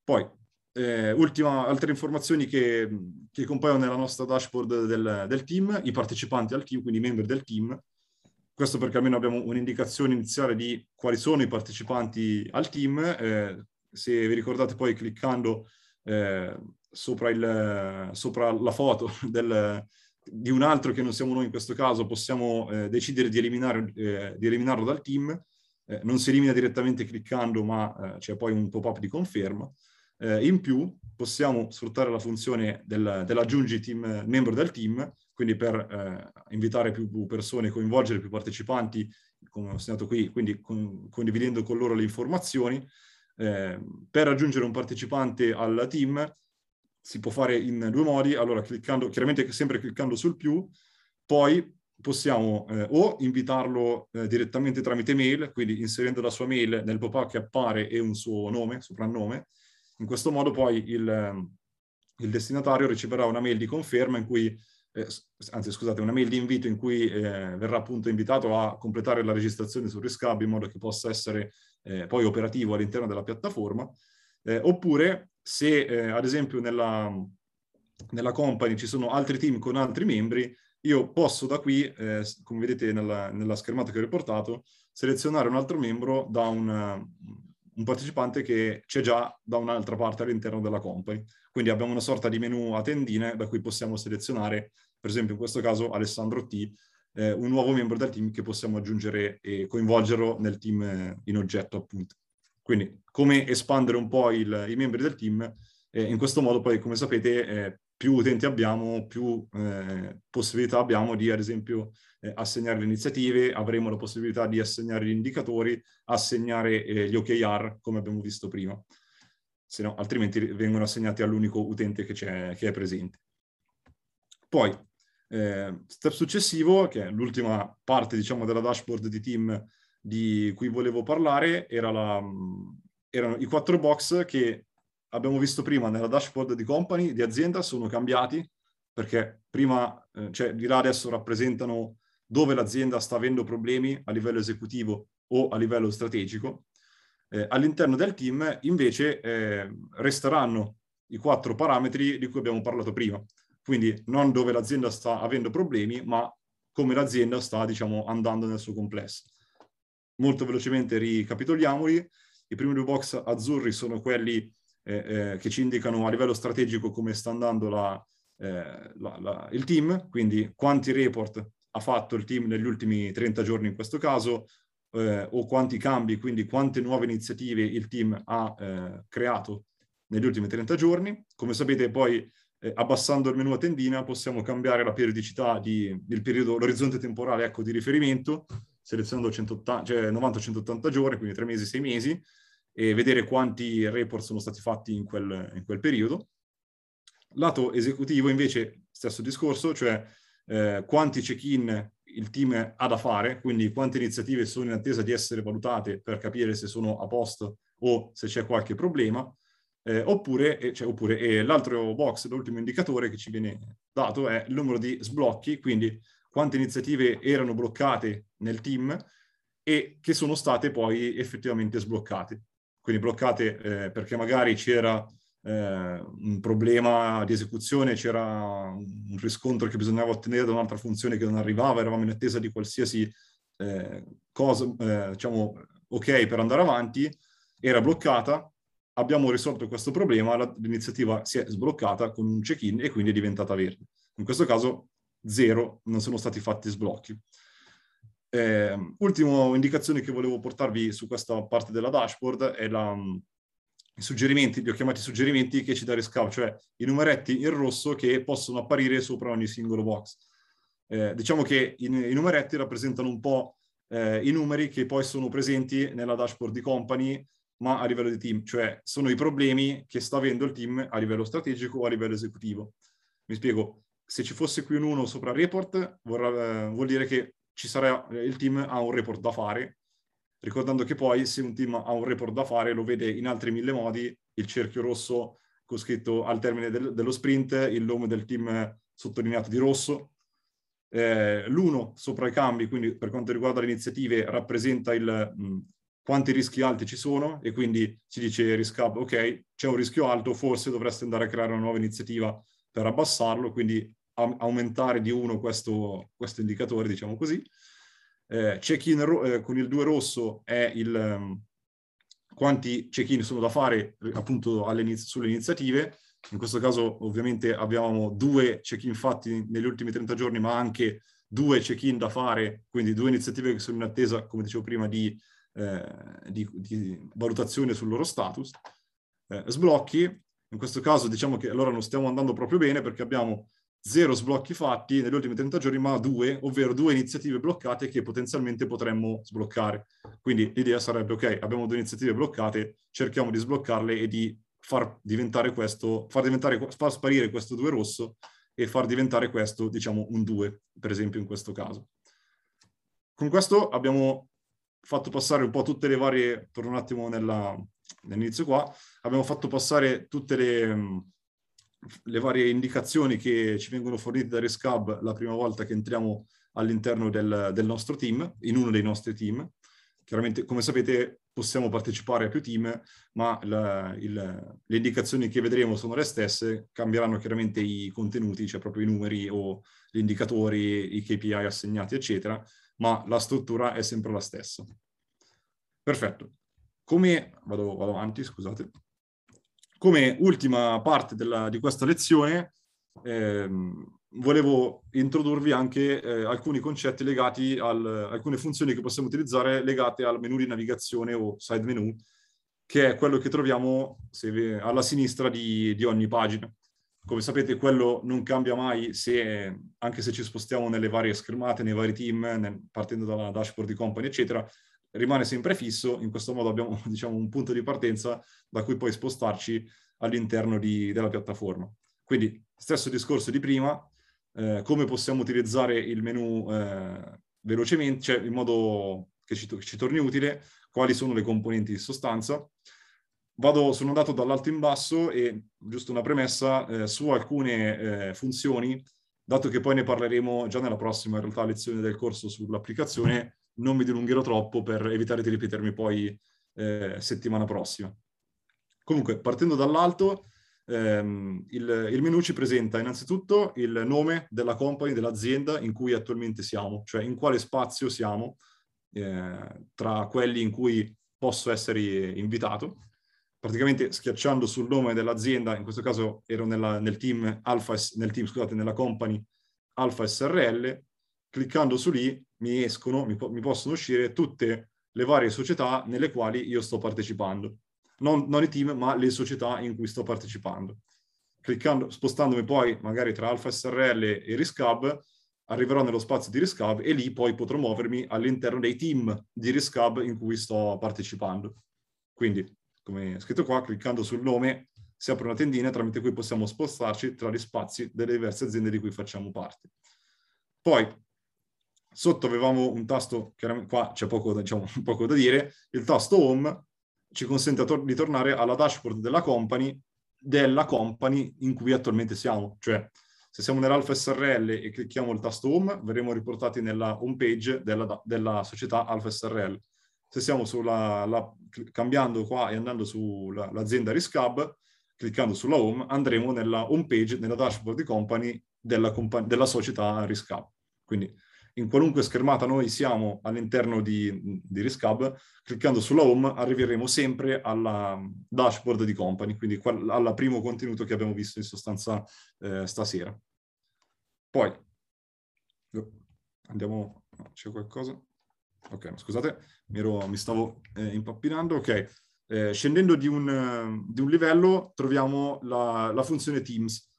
Poi, eh, ultima, altre informazioni che, che, compaiono nella nostra dashboard del, del, team, i partecipanti al team, quindi i membri del team. Questo perché almeno abbiamo un'indicazione iniziale di quali sono i partecipanti al team. Eh, se vi ricordate poi cliccando eh, sopra, il, sopra, la foto del, di un altro che non siamo noi in questo caso, possiamo eh, decidere di, eh, di, eliminarlo dal team. Eh, non si elimina direttamente cliccando, ma c'è poi un pop-up di conferma. Eh, in più possiamo sfruttare la funzione del, dell'aggiungi team, membro del team, quindi per eh, invitare più persone, coinvolgere più partecipanti, come ho segnato qui, quindi con, condividendo con loro le informazioni. Eh, per aggiungere un partecipante al team si può fare in due modi, allora cliccando, chiaramente sempre cliccando sul più, poi possiamo eh, o invitarlo eh, direttamente tramite mail, quindi inserendo la sua mail nel pop-up che appare e un suo nome, soprannome, in questo modo poi il, ehm, il destinatario riceverà una mail di conferma in cui, eh, anzi scusate, una mail di invito in cui eh, verrà appunto invitato a completare la registrazione sul Riscab in modo che possa essere eh, poi operativo all'interno della piattaforma. Eh, oppure se ad esempio nella, nella company ci sono altri team con altri membri, io posso da qui, eh, come vedete nella, nella, schermata che ho riportato, selezionare un altro membro da un, un partecipante che c'è già da un'altra parte all'interno della company. Quindi abbiamo una sorta di menu a tendine da cui possiamo selezionare, per esempio in questo caso Alessandro T, eh, un nuovo membro del team che possiamo aggiungere e coinvolgerlo nel team eh, in oggetto appunto. Quindi come espandere un po' il, i membri del team, eh, in questo modo poi come sapete eh, più utenti abbiamo, più eh, possibilità abbiamo di ad esempio eh, assegnare le iniziative, avremo la possibilità di assegnare gli indicatori, assegnare eh, gli OKR, come abbiamo visto prima. Se no, altrimenti vengono assegnati all'unico utente che, che, è presente. Poi, eh, step successivo, che è l'ultima parte, diciamo, della dashboard di team di cui volevo parlare, era la, erano i quattro box che abbiamo visto prima nella dashboard di company, di azienda, sono cambiati perché prima, eh, cioè di là adesso rappresentano dove l'azienda sta avendo problemi a livello esecutivo o a livello strategico. Eh, all'interno del team invece eh, resteranno i quattro parametri di cui abbiamo parlato prima. Quindi non dove l'azienda sta avendo problemi, ma come l'azienda sta, diciamo, andando nel suo complesso. Molto velocemente ricapitoliamoli. I primi due box azzurri sono quelli eh, eh, che ci indicano a livello strategico come sta andando la, eh, la, la, il team, quindi quanti report ha fatto il team negli ultimi 30 giorni in questo caso, eh, o quanti cambi, quindi quante nuove iniziative il team ha creato negli ultimi 30 giorni. Come sapete poi abbassando il menu a tendina possiamo cambiare la periodicità di, del periodo, l'orizzonte temporale ecco, di riferimento, selezionando 180, cioè 90-180 giorni, quindi 3 mesi, 6 mesi, e vedere quanti report sono stati fatti in quel, in quel periodo. Lato esecutivo invece, stesso discorso, cioè eh, quanti check-in il team ha da fare, quindi quante iniziative sono in attesa di essere valutate per capire se sono a posto o se c'è qualche problema, eh, oppure, cioè, oppure eh, l'altro box, l'ultimo indicatore che ci viene dato è il numero di sblocchi, quindi quante iniziative erano bloccate nel team e che sono state poi effettivamente sbloccate. Quindi bloccate eh, perché magari c'era eh, un problema di esecuzione, c'era un riscontro che bisognava ottenere da un'altra funzione che non arrivava, eravamo in attesa di qualsiasi eh, cosa, eh, diciamo, ok per andare avanti, era bloccata, abbiamo risolto questo problema, l'iniziativa si è sbloccata con un check-in e quindi è diventata verde. In questo caso zero, non sono stati fatti sblocchi. Eh, ultima indicazione che volevo portarvi su questa parte della dashboard è la, i suggerimenti, li ho chiamati suggerimenti che ci dà Rescout, cioè i numeretti in rosso che possono apparire sopra ogni singolo box. Eh, diciamo che i, i, numeretti rappresentano un po' eh, i numeri che poi sono presenti nella dashboard di company, ma a livello di team, cioè sono i problemi che sta avendo il team a livello strategico o a livello esecutivo. Mi spiego, se ci fosse qui un 1 sopra il report, vorrà, eh, vuol dire che sarà, il team ha un report da fare. Ricordando che poi se un team ha un report da fare lo vede in altri mille modi, il cerchio rosso con scritto al termine del, dello sprint, il nome del team sottolineato di rosso, eh, l'uno sopra i cambi, quindi per quanto riguarda le iniziative, rappresenta il, mh, quanti rischi alti ci sono e quindi ci dice risk hub, ok, c'è un rischio alto, forse dovreste andare a creare una nuova iniziativa per abbassarlo, quindi aumentare di uno questo, questo indicatore, diciamo così. Eh, check-in eh, con il 2 rosso è il um, quanti check-in sono da fare appunto iniz- sulle iniziative. In questo caso ovviamente abbiamo due check-in fatti negli ultimi 30 giorni, ma anche due check-in da fare, quindi due iniziative che sono in attesa, come dicevo prima, di, eh, di, di valutazione sul loro status. Eh, sblocchi, in questo caso diciamo che allora non stiamo andando proprio bene perché abbiamo zero sblocchi fatti negli ultimi 30 giorni, ma due, ovvero due iniziative bloccate che potenzialmente potremmo sbloccare. Quindi l'idea sarebbe, ok, abbiamo due iniziative bloccate, cerchiamo di sbloccarle e di far diventare questo, far, diventare, far sparire questo 2 rosso e far diventare questo, diciamo, un 2, per esempio in questo caso. Con questo abbiamo fatto passare un po' tutte le varie, torno un attimo nell'inizio qua, abbiamo fatto passare tutte le le varie indicazioni che ci vengono fornite da Rescab la prima volta che entriamo all'interno del, del, nostro team, in uno dei nostri team. Chiaramente, come sapete, possiamo partecipare a più team, ma la, il, le indicazioni che vedremo sono le stesse, cambieranno chiaramente i contenuti, cioè proprio i numeri o gli indicatori, i KPI assegnati, eccetera, ma la struttura è sempre la stessa. Perfetto. Come vado, vado avanti, scusate. Come ultima parte della, di questa lezione, ehm, volevo introdurvi anche eh, alcuni concetti legati a alcune funzioni che possiamo utilizzare legate al menu di navigazione o side menu, che è quello che troviamo vi, alla sinistra di, di, ogni pagina. Come sapete, quello non cambia mai se, anche se ci spostiamo nelle varie schermate, nei vari team, nel, partendo dalla dashboard di company, eccetera, rimane sempre fisso, in questo modo abbiamo diciamo, un punto di partenza da cui poi spostarci all'interno di, della piattaforma. Quindi stesso discorso di prima, eh, come possiamo utilizzare il menu eh, velocemente, cioè in modo che ci, ci, torni utile, quali sono le componenti di sostanza. Vado, sono andato dall'alto in basso e, giusto una premessa, eh, su alcune eh, funzioni, dato che poi ne parleremo già nella prossima in realtà lezione del corso sull'applicazione, non mi dilungherò troppo per evitare di ripetermi poi eh, settimana prossima. Comunque, partendo dall'alto, ehm, il, il, menu ci presenta innanzitutto il nome della company, dell'azienda in cui attualmente siamo, cioè in quale spazio siamo eh, tra quelli in cui posso essere invitato. Praticamente schiacciando sul nome dell'azienda, in questo caso ero nella, nel team Alpha, nel team, scusate, nella company Alpha SRL, cliccando su lì mi escono, mi, mi possono uscire tutte le varie società nelle quali io sto partecipando. Non, non i team, ma le società in cui sto partecipando. Cliccando, spostandomi poi magari tra Alpha SRL e RiskHub, arriverò nello spazio di RiskHub e lì poi potrò muovermi all'interno dei team di RiskHub in cui sto partecipando. Quindi, come scritto qua, cliccando sul nome si apre una tendina tramite cui possiamo spostarci tra gli spazi delle diverse aziende di cui facciamo parte. Poi, sotto avevamo un tasto, chiaramente qua c'è poco, diciamo, poco da dire, il tasto Home ci consente tor- di tornare alla dashboard della company, della company in cui attualmente siamo, cioè se siamo nell'Alfa SRL e clicchiamo il tasto Home, verremo riportati nella home page della, della società Alfa SRL. Se stiamo sulla, la, cambiando qua e andando sull'azienda Riscab, cliccando sulla Home, andremo nella home page, nella dashboard di company della, compa- della società Riscab. Quindi in qualunque schermata noi siamo all'interno di, di Riscab, cliccando sulla Home arriveremo sempre alla dashboard di company, quindi al primo contenuto che abbiamo visto in sostanza eh, stasera. Poi, andiamo, c'è qualcosa? Ok, scusate, mi, ero, mi stavo eh, impappinando. Ok, eh, scendendo di un, di un, livello troviamo la, la, funzione Teams.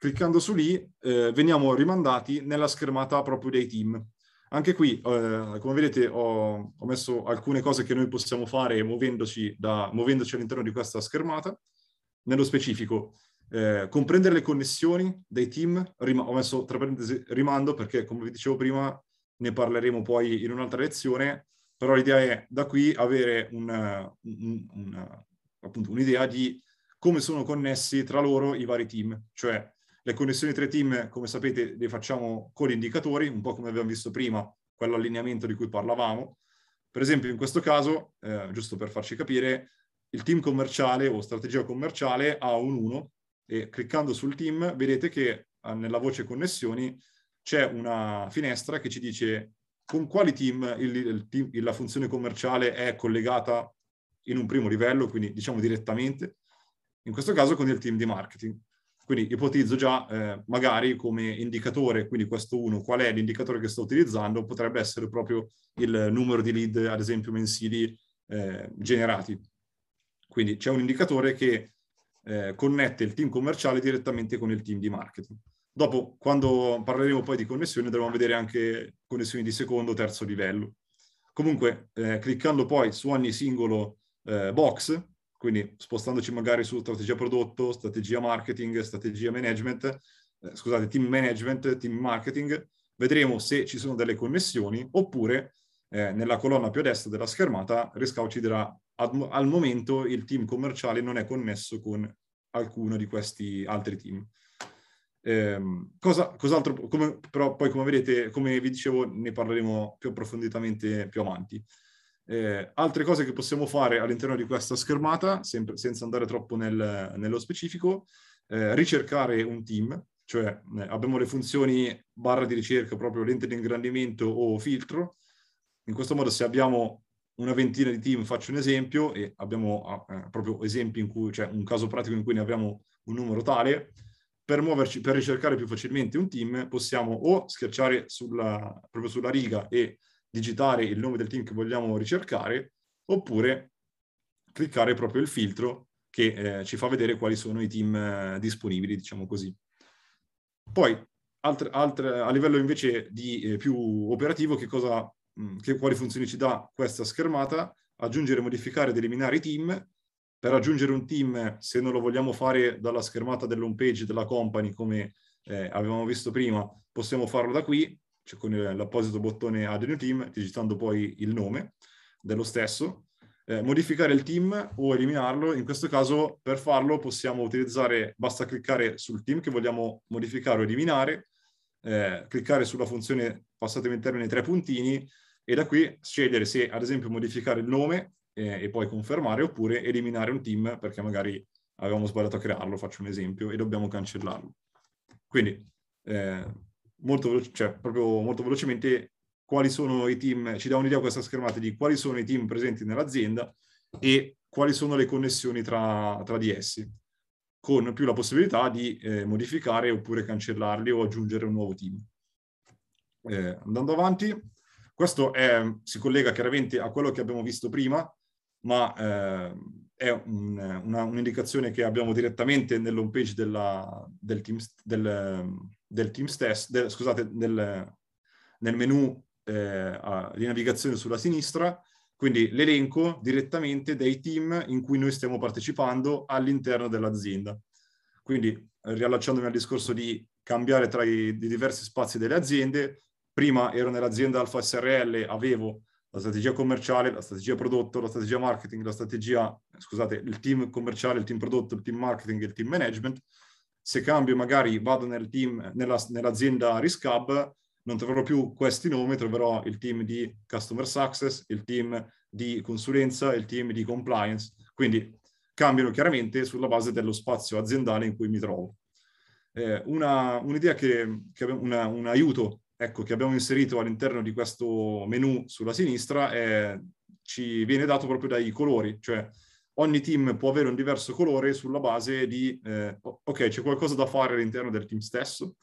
Cliccando su lì eh, veniamo rimandati nella schermata proprio dei team. Anche qui, eh, come vedete, ho, ho, messo alcune cose che noi possiamo fare muovendoci, da, muovendoci all'interno di questa schermata. Nello specifico, eh, comprendere le connessioni dei team, rim- ho messo tra parentesi rimando perché, come vi dicevo prima, ne parleremo poi in un'altra lezione, però l'idea è da qui avere una, un, una, appunto, un'idea di come sono connessi tra loro i vari team, cioè le connessioni tra i team, come sapete, le facciamo con gli indicatori, un po' come abbiamo visto prima, quell'allineamento di cui parlavamo. Per esempio, in questo caso, eh, giusto per farci capire, il team commerciale o strategia commerciale ha un 1 e cliccando sul team vedete che ah, nella voce connessioni c'è una finestra che ci dice con quali team, il, il team, la funzione commerciale è collegata in un primo livello, quindi diciamo direttamente, in questo caso con il team di marketing. Quindi ipotizzo già eh, magari come indicatore, quindi questo 1, qual è l'indicatore che sto utilizzando, potrebbe essere proprio il numero di lead, ad esempio, mensili eh, generati. Quindi c'è un indicatore che eh, connette il team commerciale direttamente con il team di marketing. Dopo, quando parleremo poi di connessioni, dovremo vedere anche connessioni di secondo o terzo livello. Comunque, eh, cliccando poi su ogni singolo eh, box, quindi spostandoci magari su strategia prodotto, strategia marketing, strategia management, eh, scusate, team management, team marketing, vedremo se ci sono delle connessioni oppure eh, nella colonna più a destra della schermata Rescout ci dirà ad, al momento il team commerciale non è connesso con alcuno di questi altri team. Eh, cosa, cos'altro, come, però poi come vedete, come vi dicevo, ne parleremo più approfonditamente più avanti. Eh, altre cose che possiamo fare all'interno di questa schermata, sempre, senza andare troppo nel, nello specifico, eh, ricercare un team, cioè eh, abbiamo le funzioni barra di ricerca, proprio lente di ingrandimento o filtro. In questo modo se abbiamo una ventina di team, faccio un esempio, e abbiamo ah, eh, proprio esempi in cui, cioè un caso pratico in cui ne abbiamo un numero tale, per muoverci, per ricercare più facilmente un team, possiamo o schiacciare sulla, proprio sulla riga e digitare il nome del team che vogliamo ricercare, oppure cliccare proprio il filtro che eh, ci fa vedere quali sono i team eh, disponibili, diciamo così. Poi, altre, altre, a livello invece di eh, più operativo, che cosa Mm, che, quali funzioni ci dà questa schermata, aggiungere, modificare ed eliminare i team. Per aggiungere un team, se non lo vogliamo fare dalla schermata dell'home page della company, come eh, avevamo visto prima, possiamo farlo da qui, cioè con l'apposito bottone Add new team, digitando poi il nome dello stesso. Eh, modificare il team o eliminarlo, in questo caso per farlo possiamo utilizzare, basta cliccare sul team che vogliamo modificare o eliminare, eh, cliccare sulla funzione, passatemi in termini, tre puntini, e da qui scegliere se ad esempio modificare il nome eh, e poi confermare oppure eliminare un team perché magari avevamo sbagliato a crearlo, faccio un esempio, e dobbiamo cancellarlo. Quindi eh, molto, veloce, cioè, molto velocemente quali sono i team, ci dà un'idea questa schermata di quali sono i team presenti nell'azienda e quali sono le connessioni tra, tra di essi, con più la possibilità di eh, modificare oppure cancellarli o aggiungere un nuovo team. Eh, andando avanti, questo è, si collega chiaramente a quello che abbiamo visto prima, ma eh, è un, una, un'indicazione che abbiamo direttamente nell'home page della, del, team, del, del team stesso, del, scusate, nel, nel menu eh, di navigazione sulla sinistra, quindi l'elenco direttamente dei team in cui noi stiamo partecipando all'interno dell'azienda. Quindi riallacciandomi al discorso di cambiare tra i, i diversi spazi delle aziende, prima ero nell'azienda Alfa SRL, avevo la strategia commerciale, la strategia prodotto, la strategia marketing, la strategia, scusate, il team commerciale, il team prodotto, il team marketing e il team management. Se cambio magari vado nel team, nella, nell'azienda Risk Hub, non troverò più questi nomi, troverò il team di Customer Success, il team di consulenza, il team di compliance. Quindi cambiano chiaramente sulla base dello spazio aziendale in cui mi trovo. Eh, una, un'idea che, che una, un aiuto ecco, che abbiamo inserito all'interno di questo menu sulla sinistra è, ci viene dato proprio dai colori, cioè ogni team può avere un diverso colore sulla base di, eh, ok, c'è qualcosa da fare all'interno del team stesso.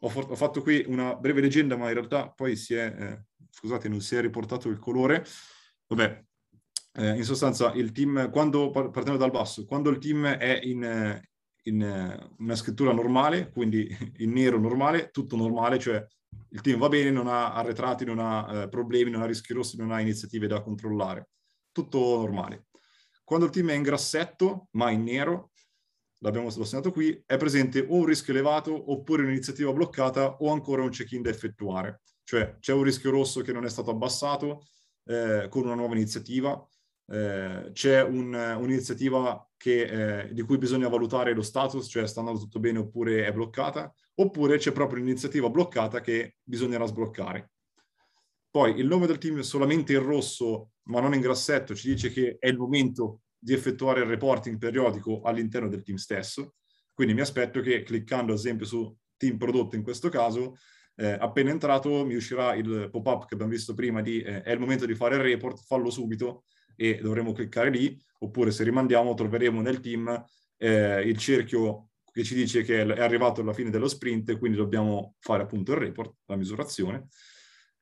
Ho, for- ho, fatto qui una breve leggenda, ma in realtà poi si è, eh, scusate, non si è riportato il colore. Vabbè, eh, in sostanza il team, quando, partendo dal basso, quando il team è in, in una scrittura normale, quindi in nero normale, tutto normale, cioè il team va bene, non ha arretrati, non ha eh, problemi, non ha rischi rossi, non ha iniziative da controllare. Tutto normale. Quando il team è in grassetto, ma in nero, l'abbiamo segnato qui, è presente o un rischio elevato, oppure un'iniziativa bloccata, o ancora un check-in da effettuare. Cioè c'è un rischio rosso che non è stato abbassato eh, con una nuova iniziativa, eh, c'è un, un'iniziativa che, eh, di cui bisogna valutare lo status, cioè sta andando tutto bene oppure è bloccata, oppure c'è proprio un'iniziativa bloccata che bisognerà sbloccare. Poi il nome del team solamente in rosso, ma non in grassetto, ci dice che è il momento di effettuare il reporting periodico all'interno del team stesso. Quindi mi aspetto che cliccando ad esempio su team prodotto in questo caso, eh, appena entrato mi uscirà il pop-up che abbiamo visto prima di eh, è il momento di fare il report, fallo subito e dovremo cliccare lì, oppure se rimandiamo troveremo nel team eh, il cerchio che ci dice che è arrivato alla fine dello sprint quindi dobbiamo fare appunto il report, la misurazione.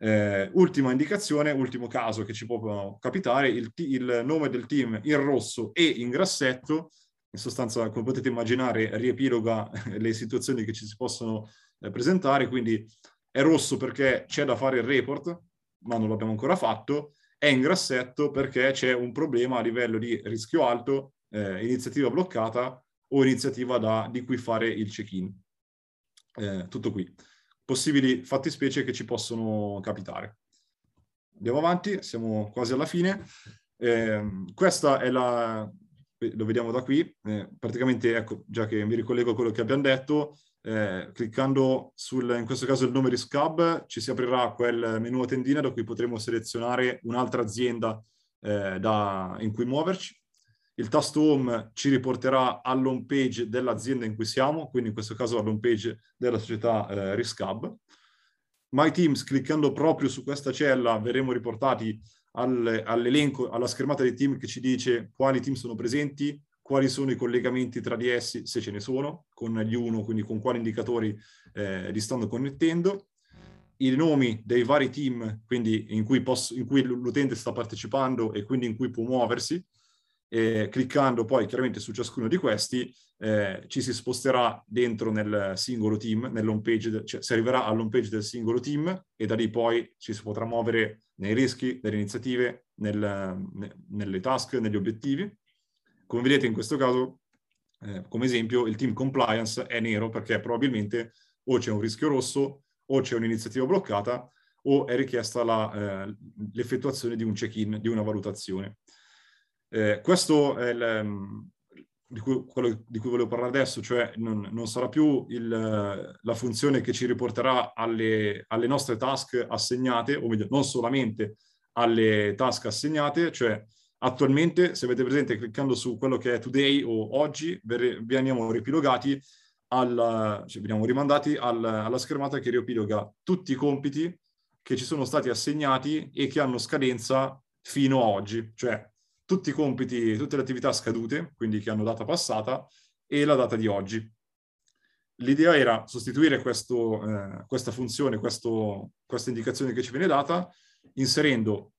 Eh, ultima indicazione, ultimo caso che ci può capitare, il, il, nome del team in rosso e in grassetto, in sostanza come potete immaginare riepiloga le situazioni che ci si possono eh, presentare, quindi è rosso perché c'è da fare il report, ma non l'abbiamo ancora fatto, è in grassetto perché c'è un problema a livello di rischio alto, eh, iniziativa bloccata o iniziativa da, di cui fare il check-in. Eh, tutto qui. Possibili fattispecie che ci possono capitare. Andiamo avanti, siamo quasi alla fine. Eh, questa è la, lo vediamo da qui, eh, praticamente, ecco, già che mi ricollego a quello che abbiamo detto, eh, cliccando sul, in questo caso il nome Risk Hub, ci si aprirà quel menu a tendina da cui potremo selezionare un'altra azienda eh, da, in cui muoverci il tasto home ci riporterà all'home page dell'azienda in cui siamo, quindi in questo caso all'home page della società eh, Risk My Teams, cliccando proprio su questa cella, verremo riportati al, all'elenco, alla schermata dei team che ci dice quali team sono presenti, quali sono i collegamenti tra di essi, se ce ne sono, con gli uno, quindi con quali indicatori eh, li stanno connettendo, i nomi dei vari team, quindi in cui, posso, in cui l'utente sta partecipando e quindi in cui può muoversi, e cliccando poi chiaramente su ciascuno di questi eh, ci si sposterà dentro nel singolo team, nell'home page, cioè si arriverà all'home page del singolo team e da lì poi ci si potrà muovere nei rischi, nelle iniziative, nel, nelle task, negli obiettivi. Come vedete in questo caso, eh, come esempio, il team compliance è nero perché probabilmente o c'è un rischio rosso o c'è un'iniziativa bloccata o è richiesta la, eh, l'effettuazione di un check-in, di una valutazione. Eh, questo è il, ehm, di cui, quello di cui volevo parlare adesso, cioè non, non sarà più il, la funzione che ci riporterà alle, alle, nostre task assegnate, o meglio, non solamente alle task assegnate, cioè attualmente, se avete presente, cliccando su quello che è today o oggi, veniamo ripilogati al, cioè veniamo rimandati al, alla schermata che riepiloga tutti i compiti che ci sono stati assegnati e che hanno scadenza fino a oggi, cioè tutti i compiti, tutte le attività scadute, quindi che hanno data passata, e la data di oggi. L'idea era sostituire questo, eh, questa funzione, questo, questa indicazione che ci viene data, inserendo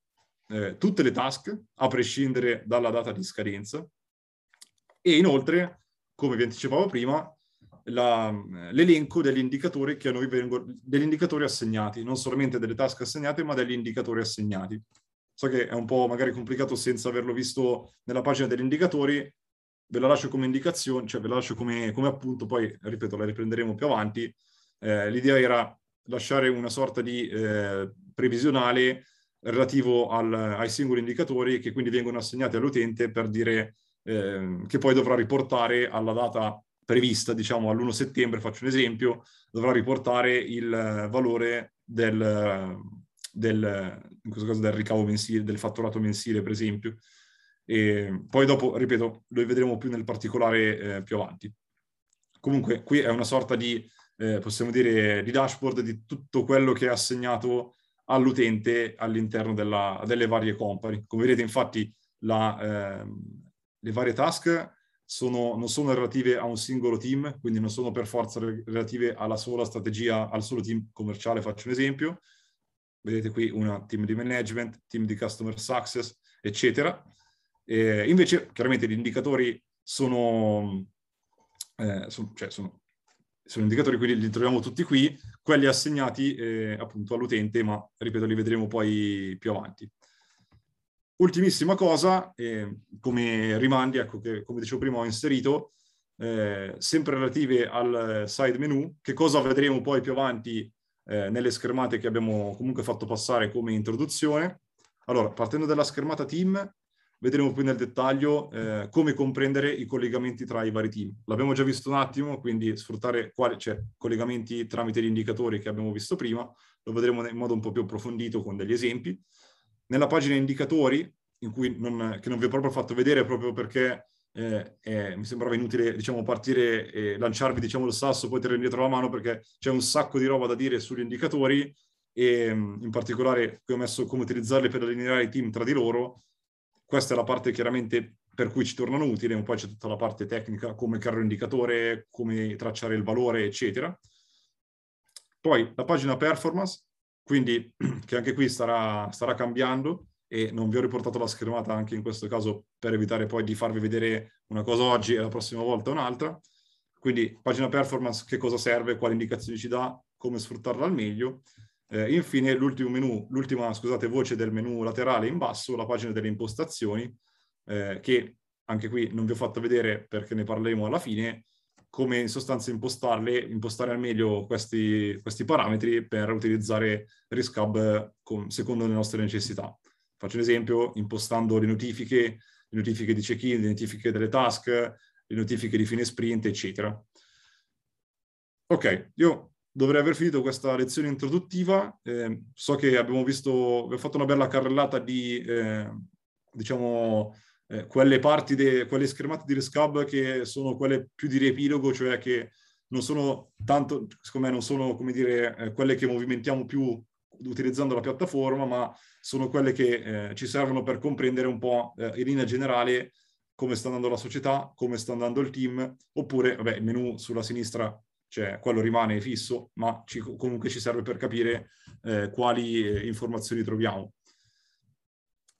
eh, tutte le task a prescindere dalla data di scadenza e inoltre, come vi anticipavo prima, la, l'elenco degli indicatori che a noi vengono, degli indicatori assegnati, non solamente delle task assegnate, ma degli indicatori assegnati. So che è un po' magari complicato senza averlo visto nella pagina degli indicatori, ve la lascio come indicazione, cioè ve la lascio come, come appunto, poi ripeto, la riprenderemo più avanti. Eh, l'idea era lasciare una sorta di eh, previsionale relativo al, ai singoli indicatori che quindi vengono assegnati all'utente per dire eh, che poi dovrà riportare alla data prevista, diciamo all'1 settembre, faccio un esempio, dovrà riportare il valore del, del, in questo caso del ricavo mensile, del fatturato mensile, per esempio. E poi dopo, ripeto, lo vedremo più nel particolare eh, più avanti. Comunque, qui è una sorta di, eh, possiamo dire, di dashboard di tutto quello che è assegnato all'utente all'interno della, delle varie company. Come vedete, infatti, la, eh, le varie task sono, non sono relative a un singolo team, quindi non sono per forza relative alla sola strategia, al solo team commerciale, faccio un esempio. Vedete qui una team di management, team di customer success, eccetera. E invece, chiaramente, gli indicatori sono, eh, sono, cioè sono, sono, indicatori, quindi li troviamo tutti qui, quelli assegnati eh, appunto all'utente, ma ripeto, li vedremo poi più avanti. Ultimissima cosa, eh, come rimandi, ecco che come dicevo prima ho inserito, eh, sempre relative al side menu, che cosa vedremo poi più avanti eh, nelle schermate che abbiamo comunque fatto passare come introduzione. Allora, partendo dalla schermata team, vedremo poi nel dettaglio eh, come comprendere i collegamenti tra i vari team. L'abbiamo già visto un attimo, quindi sfruttare quali, cioè, collegamenti tramite gli indicatori che abbiamo visto prima, lo vedremo in modo un po' più approfondito con degli esempi nella pagina indicatori, non, che non vi ho proprio fatto vedere proprio perché eh, eh, mi sembrava inutile diciamo, partire e lanciarvi diciamo, il sasso, poi tirare indietro la mano perché c'è un sacco di roba da dire sugli indicatori e in particolare qui ho messo come utilizzarli per allineare i team tra di loro. Questa è la parte chiaramente per cui ci tornano utili, poi c'è tutta la parte tecnica, come carro indicatore, come tracciare il valore, eccetera. Poi la pagina performance, quindi che anche qui starà, starà cambiando e non vi ho riportato la schermata anche in questo caso per evitare poi di farvi vedere una cosa oggi e la prossima volta un'altra. Quindi pagina performance, che cosa serve, quali indicazioni ci dà, come sfruttarla al meglio. Eh, infine l'ultimo menu, l'ultima scusate, voce del menu laterale in basso, la pagina delle impostazioni, eh, che anche qui non vi ho fatto vedere perché ne parleremo alla fine, come in sostanza impostarle, impostare al meglio questi, questi parametri per utilizzare RISC con, secondo le nostre necessità. Faccio un esempio, impostando le notifiche, le notifiche di check-in, le notifiche delle task, le notifiche di fine sprint, eccetera. Ok, io dovrei aver finito questa lezione introduttiva. Eh, so che abbiamo visto, abbiamo fatto una bella carrellata di, eh, diciamo, eh, quelle parti, de, quelle schermate di Rescab che sono quelle più di riepilogo, cioè che non sono tanto, secondo me non sono, come dire, eh, quelle che movimentiamo più utilizzando la piattaforma, ma sono quelle che eh, ci servono per comprendere un po' eh, in linea generale come sta andando la società, come sta andando il team, oppure, vabbè, il menu sulla sinistra, cioè quello rimane fisso, ma ci, comunque ci serve per capire eh, quali eh, informazioni troviamo.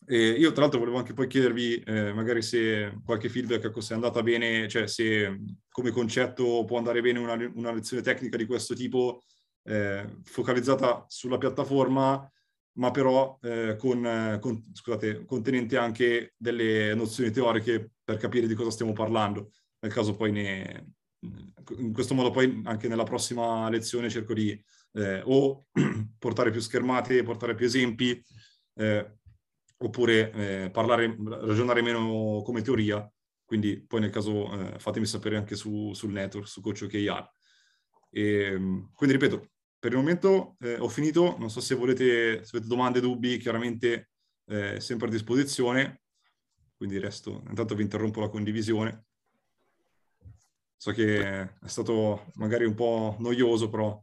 E io tra l'altro volevo anche poi chiedervi eh, magari se qualche feedback, ecco, se è andata bene, cioè se come concetto può andare bene una, una lezione tecnica di questo tipo eh, focalizzata sulla piattaforma, ma però eh, con, con, scusate, contenente anche delle nozioni teoriche per capire di cosa stiamo parlando. Nel caso poi ne, in questo modo poi anche nella prossima lezione cerco di eh, o portare più schermate, portare più esempi, eh, oppure eh, parlare, ragionare meno come teoria, quindi poi nel caso eh, fatemi sapere anche su, sul network, su Coach OKR. E, ehm, quindi ripeto, per il momento eh, ho finito, non so se volete, se avete domande, dubbi, chiaramente eh, sempre a disposizione, quindi resto, intanto vi interrompo la condivisione. So che è stato magari un po' noioso, però...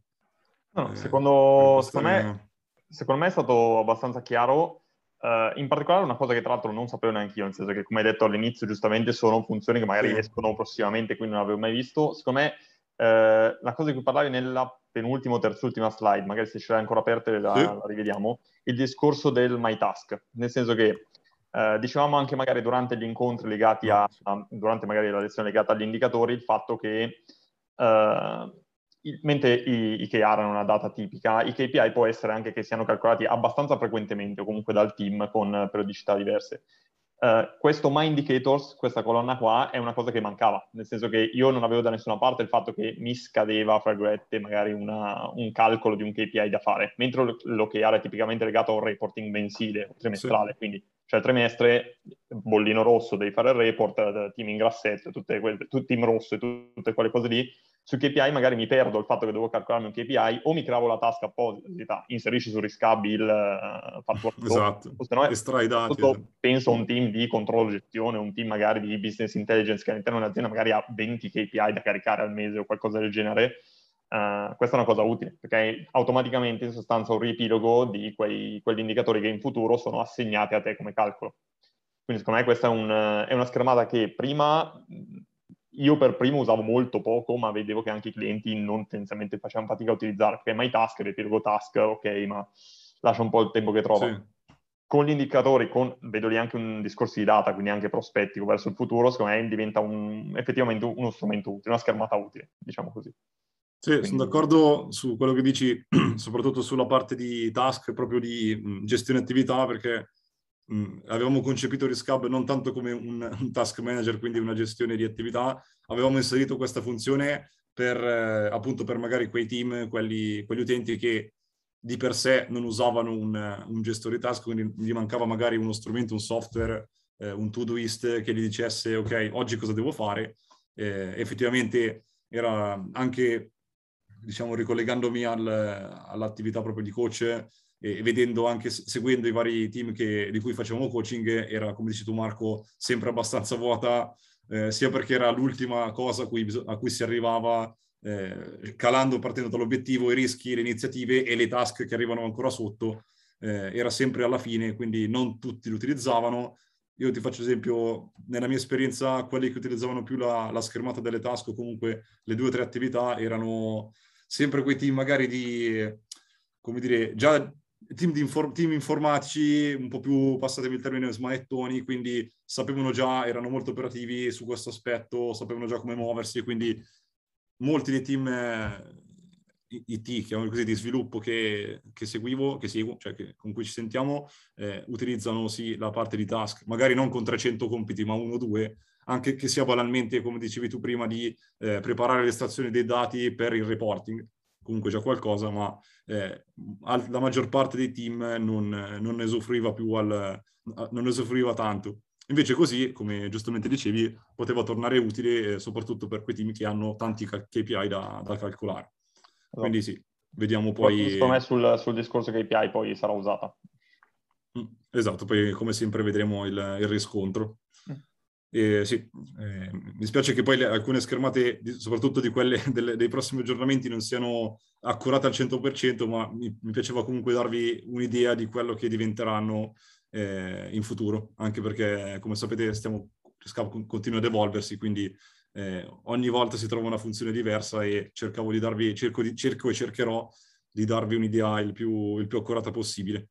No, eh, secondo, secondo, me, secondo me è stato abbastanza chiaro Uh, in particolare una cosa che tra l'altro non sapevo neanche io, nel senso che come hai detto all'inizio giustamente sono funzioni che magari sì. escono prossimamente, quindi non avevo mai visto. Secondo me eh, la cosa di cui parlavi nella penultima o terzultima slide, magari se ce l'hai ancora aperta la, sì. la rivediamo, il discorso del my task, nel senso che eh, dicevamo anche magari durante gli incontri legati a, a, durante magari la lezione legata agli indicatori, il fatto che eh, mentre i, i KR hanno una data tipica, i KPI può essere anche che siano calcolati abbastanza frequentemente o comunque dal team con periodicità diverse. Uh, questo My Indicators, questa colonna qua, è una cosa che mancava, nel senso che io non avevo da nessuna parte il fatto che mi scadeva, fra virgolette, magari una, un calcolo di un KPI da fare, mentre l'OKR è tipicamente legato a un reporting mensile o trimestrale, sì. quindi cioè il trimestre, bollino rosso, devi fare il report, team in grassetto, tutte quelle, team rosso e tutte quelle cose lì, su KPI magari mi perdo il fatto che devo calcolarmi un KPI o mi cravo la tasca apposita, inserisci su Riscab il uh, fatturato. Esatto, o se no, estrai dati. Esatto. Penso a un team di controllo gestione, un team magari di business intelligence che all'interno dell'azienda magari ha 20 KPI da caricare al mese o qualcosa del genere. Uh, questa è una cosa utile, perché automaticamente in sostanza un riepilogo di quei, quegli indicatori che in futuro sono assegnati a te come calcolo. Quindi secondo me questa è, un, è una schermata che prima io per primo usavo molto poco, ma vedevo che anche i clienti non tendenzialmente facevano fatica a utilizzare, perché mai task, riepilogo task, ok, ma lascia un po' il tempo che trova. Sì. Con gli indicatori, con, vedo lì anche un discorso di data, quindi anche prospettico verso il futuro, secondo me diventa un, effettivamente uno strumento utile, una schermata utile, diciamo così. Sì, Quindi... sono d'accordo su quello che dici, soprattutto sulla parte di task, proprio di gestione attività, perché mh, avevamo concepito Riscab non tanto come un, un, task manager, quindi una gestione di attività, avevamo inserito questa funzione per eh, appunto per magari quei team, quelli, quegli utenti che di per sé non usavano un, un gestore di task, quindi gli mancava magari uno strumento, un software, eh, un to-doist che gli dicesse ok, oggi cosa devo fare. Eh, effettivamente era anche, diciamo, ricollegandomi al, all'attività proprio di coach, e vedendo anche, seguendo i vari team che, di cui facevamo coaching, era, come dici tu Marco, sempre abbastanza vuota, eh, sia perché era l'ultima cosa a cui, a cui si arrivava eh, calando, partendo dall'obiettivo, i rischi, le iniziative e le task che arrivano ancora sotto, eh, era sempre alla fine, quindi non tutti lo utilizzavano. Io ti faccio esempio, nella mia esperienza, quelli che utilizzavano più la, la schermata delle task o comunque le due o tre attività erano sempre quei team magari di, come dire, già team, infor- team, informatici un po' più, passatemi il termine, smanettoni, quindi sapevano già, erano molto operativi su questo aspetto, sapevano già come muoversi, quindi molti dei team eh, IT, chiamiamoli così, di sviluppo che, che, seguivo, che seguo, cioè che, con cui ci sentiamo, eh, utilizzano sì la parte di task, magari non con 300 compiti, ma uno o due, anche che sia banalmente, come dicevi tu prima, di eh, preparare l'estrazione dei dati per il reporting comunque già qualcosa, ma eh, la maggior parte dei team non, non ne usufruiva più al, non ne usufruiva tanto. Invece così, come giustamente dicevi, poteva tornare utile eh, soprattutto per quei team che hanno tanti KPI da, da calcolare. Esatto. Quindi sì, vediamo poi... Secondo me sul, sul discorso KPI poi sarà usata. Mm, esatto, poi come sempre vedremo il, il riscontro. E sì, eh, mi spiace che poi le, alcune schermate, soprattutto di quelle delle, dei prossimi aggiornamenti, non siano accurate al 100%, ma mi, mi piaceva comunque darvi un'idea di quello che diventeranno eh, in futuro, anche perché, come sapete, stiamo, continua ad evolversi, quindi eh, ogni volta si trova una funzione diversa e cercavo di darvi, cerco, di, cerco e cercherò di darvi un'idea il più, il più accurata possibile.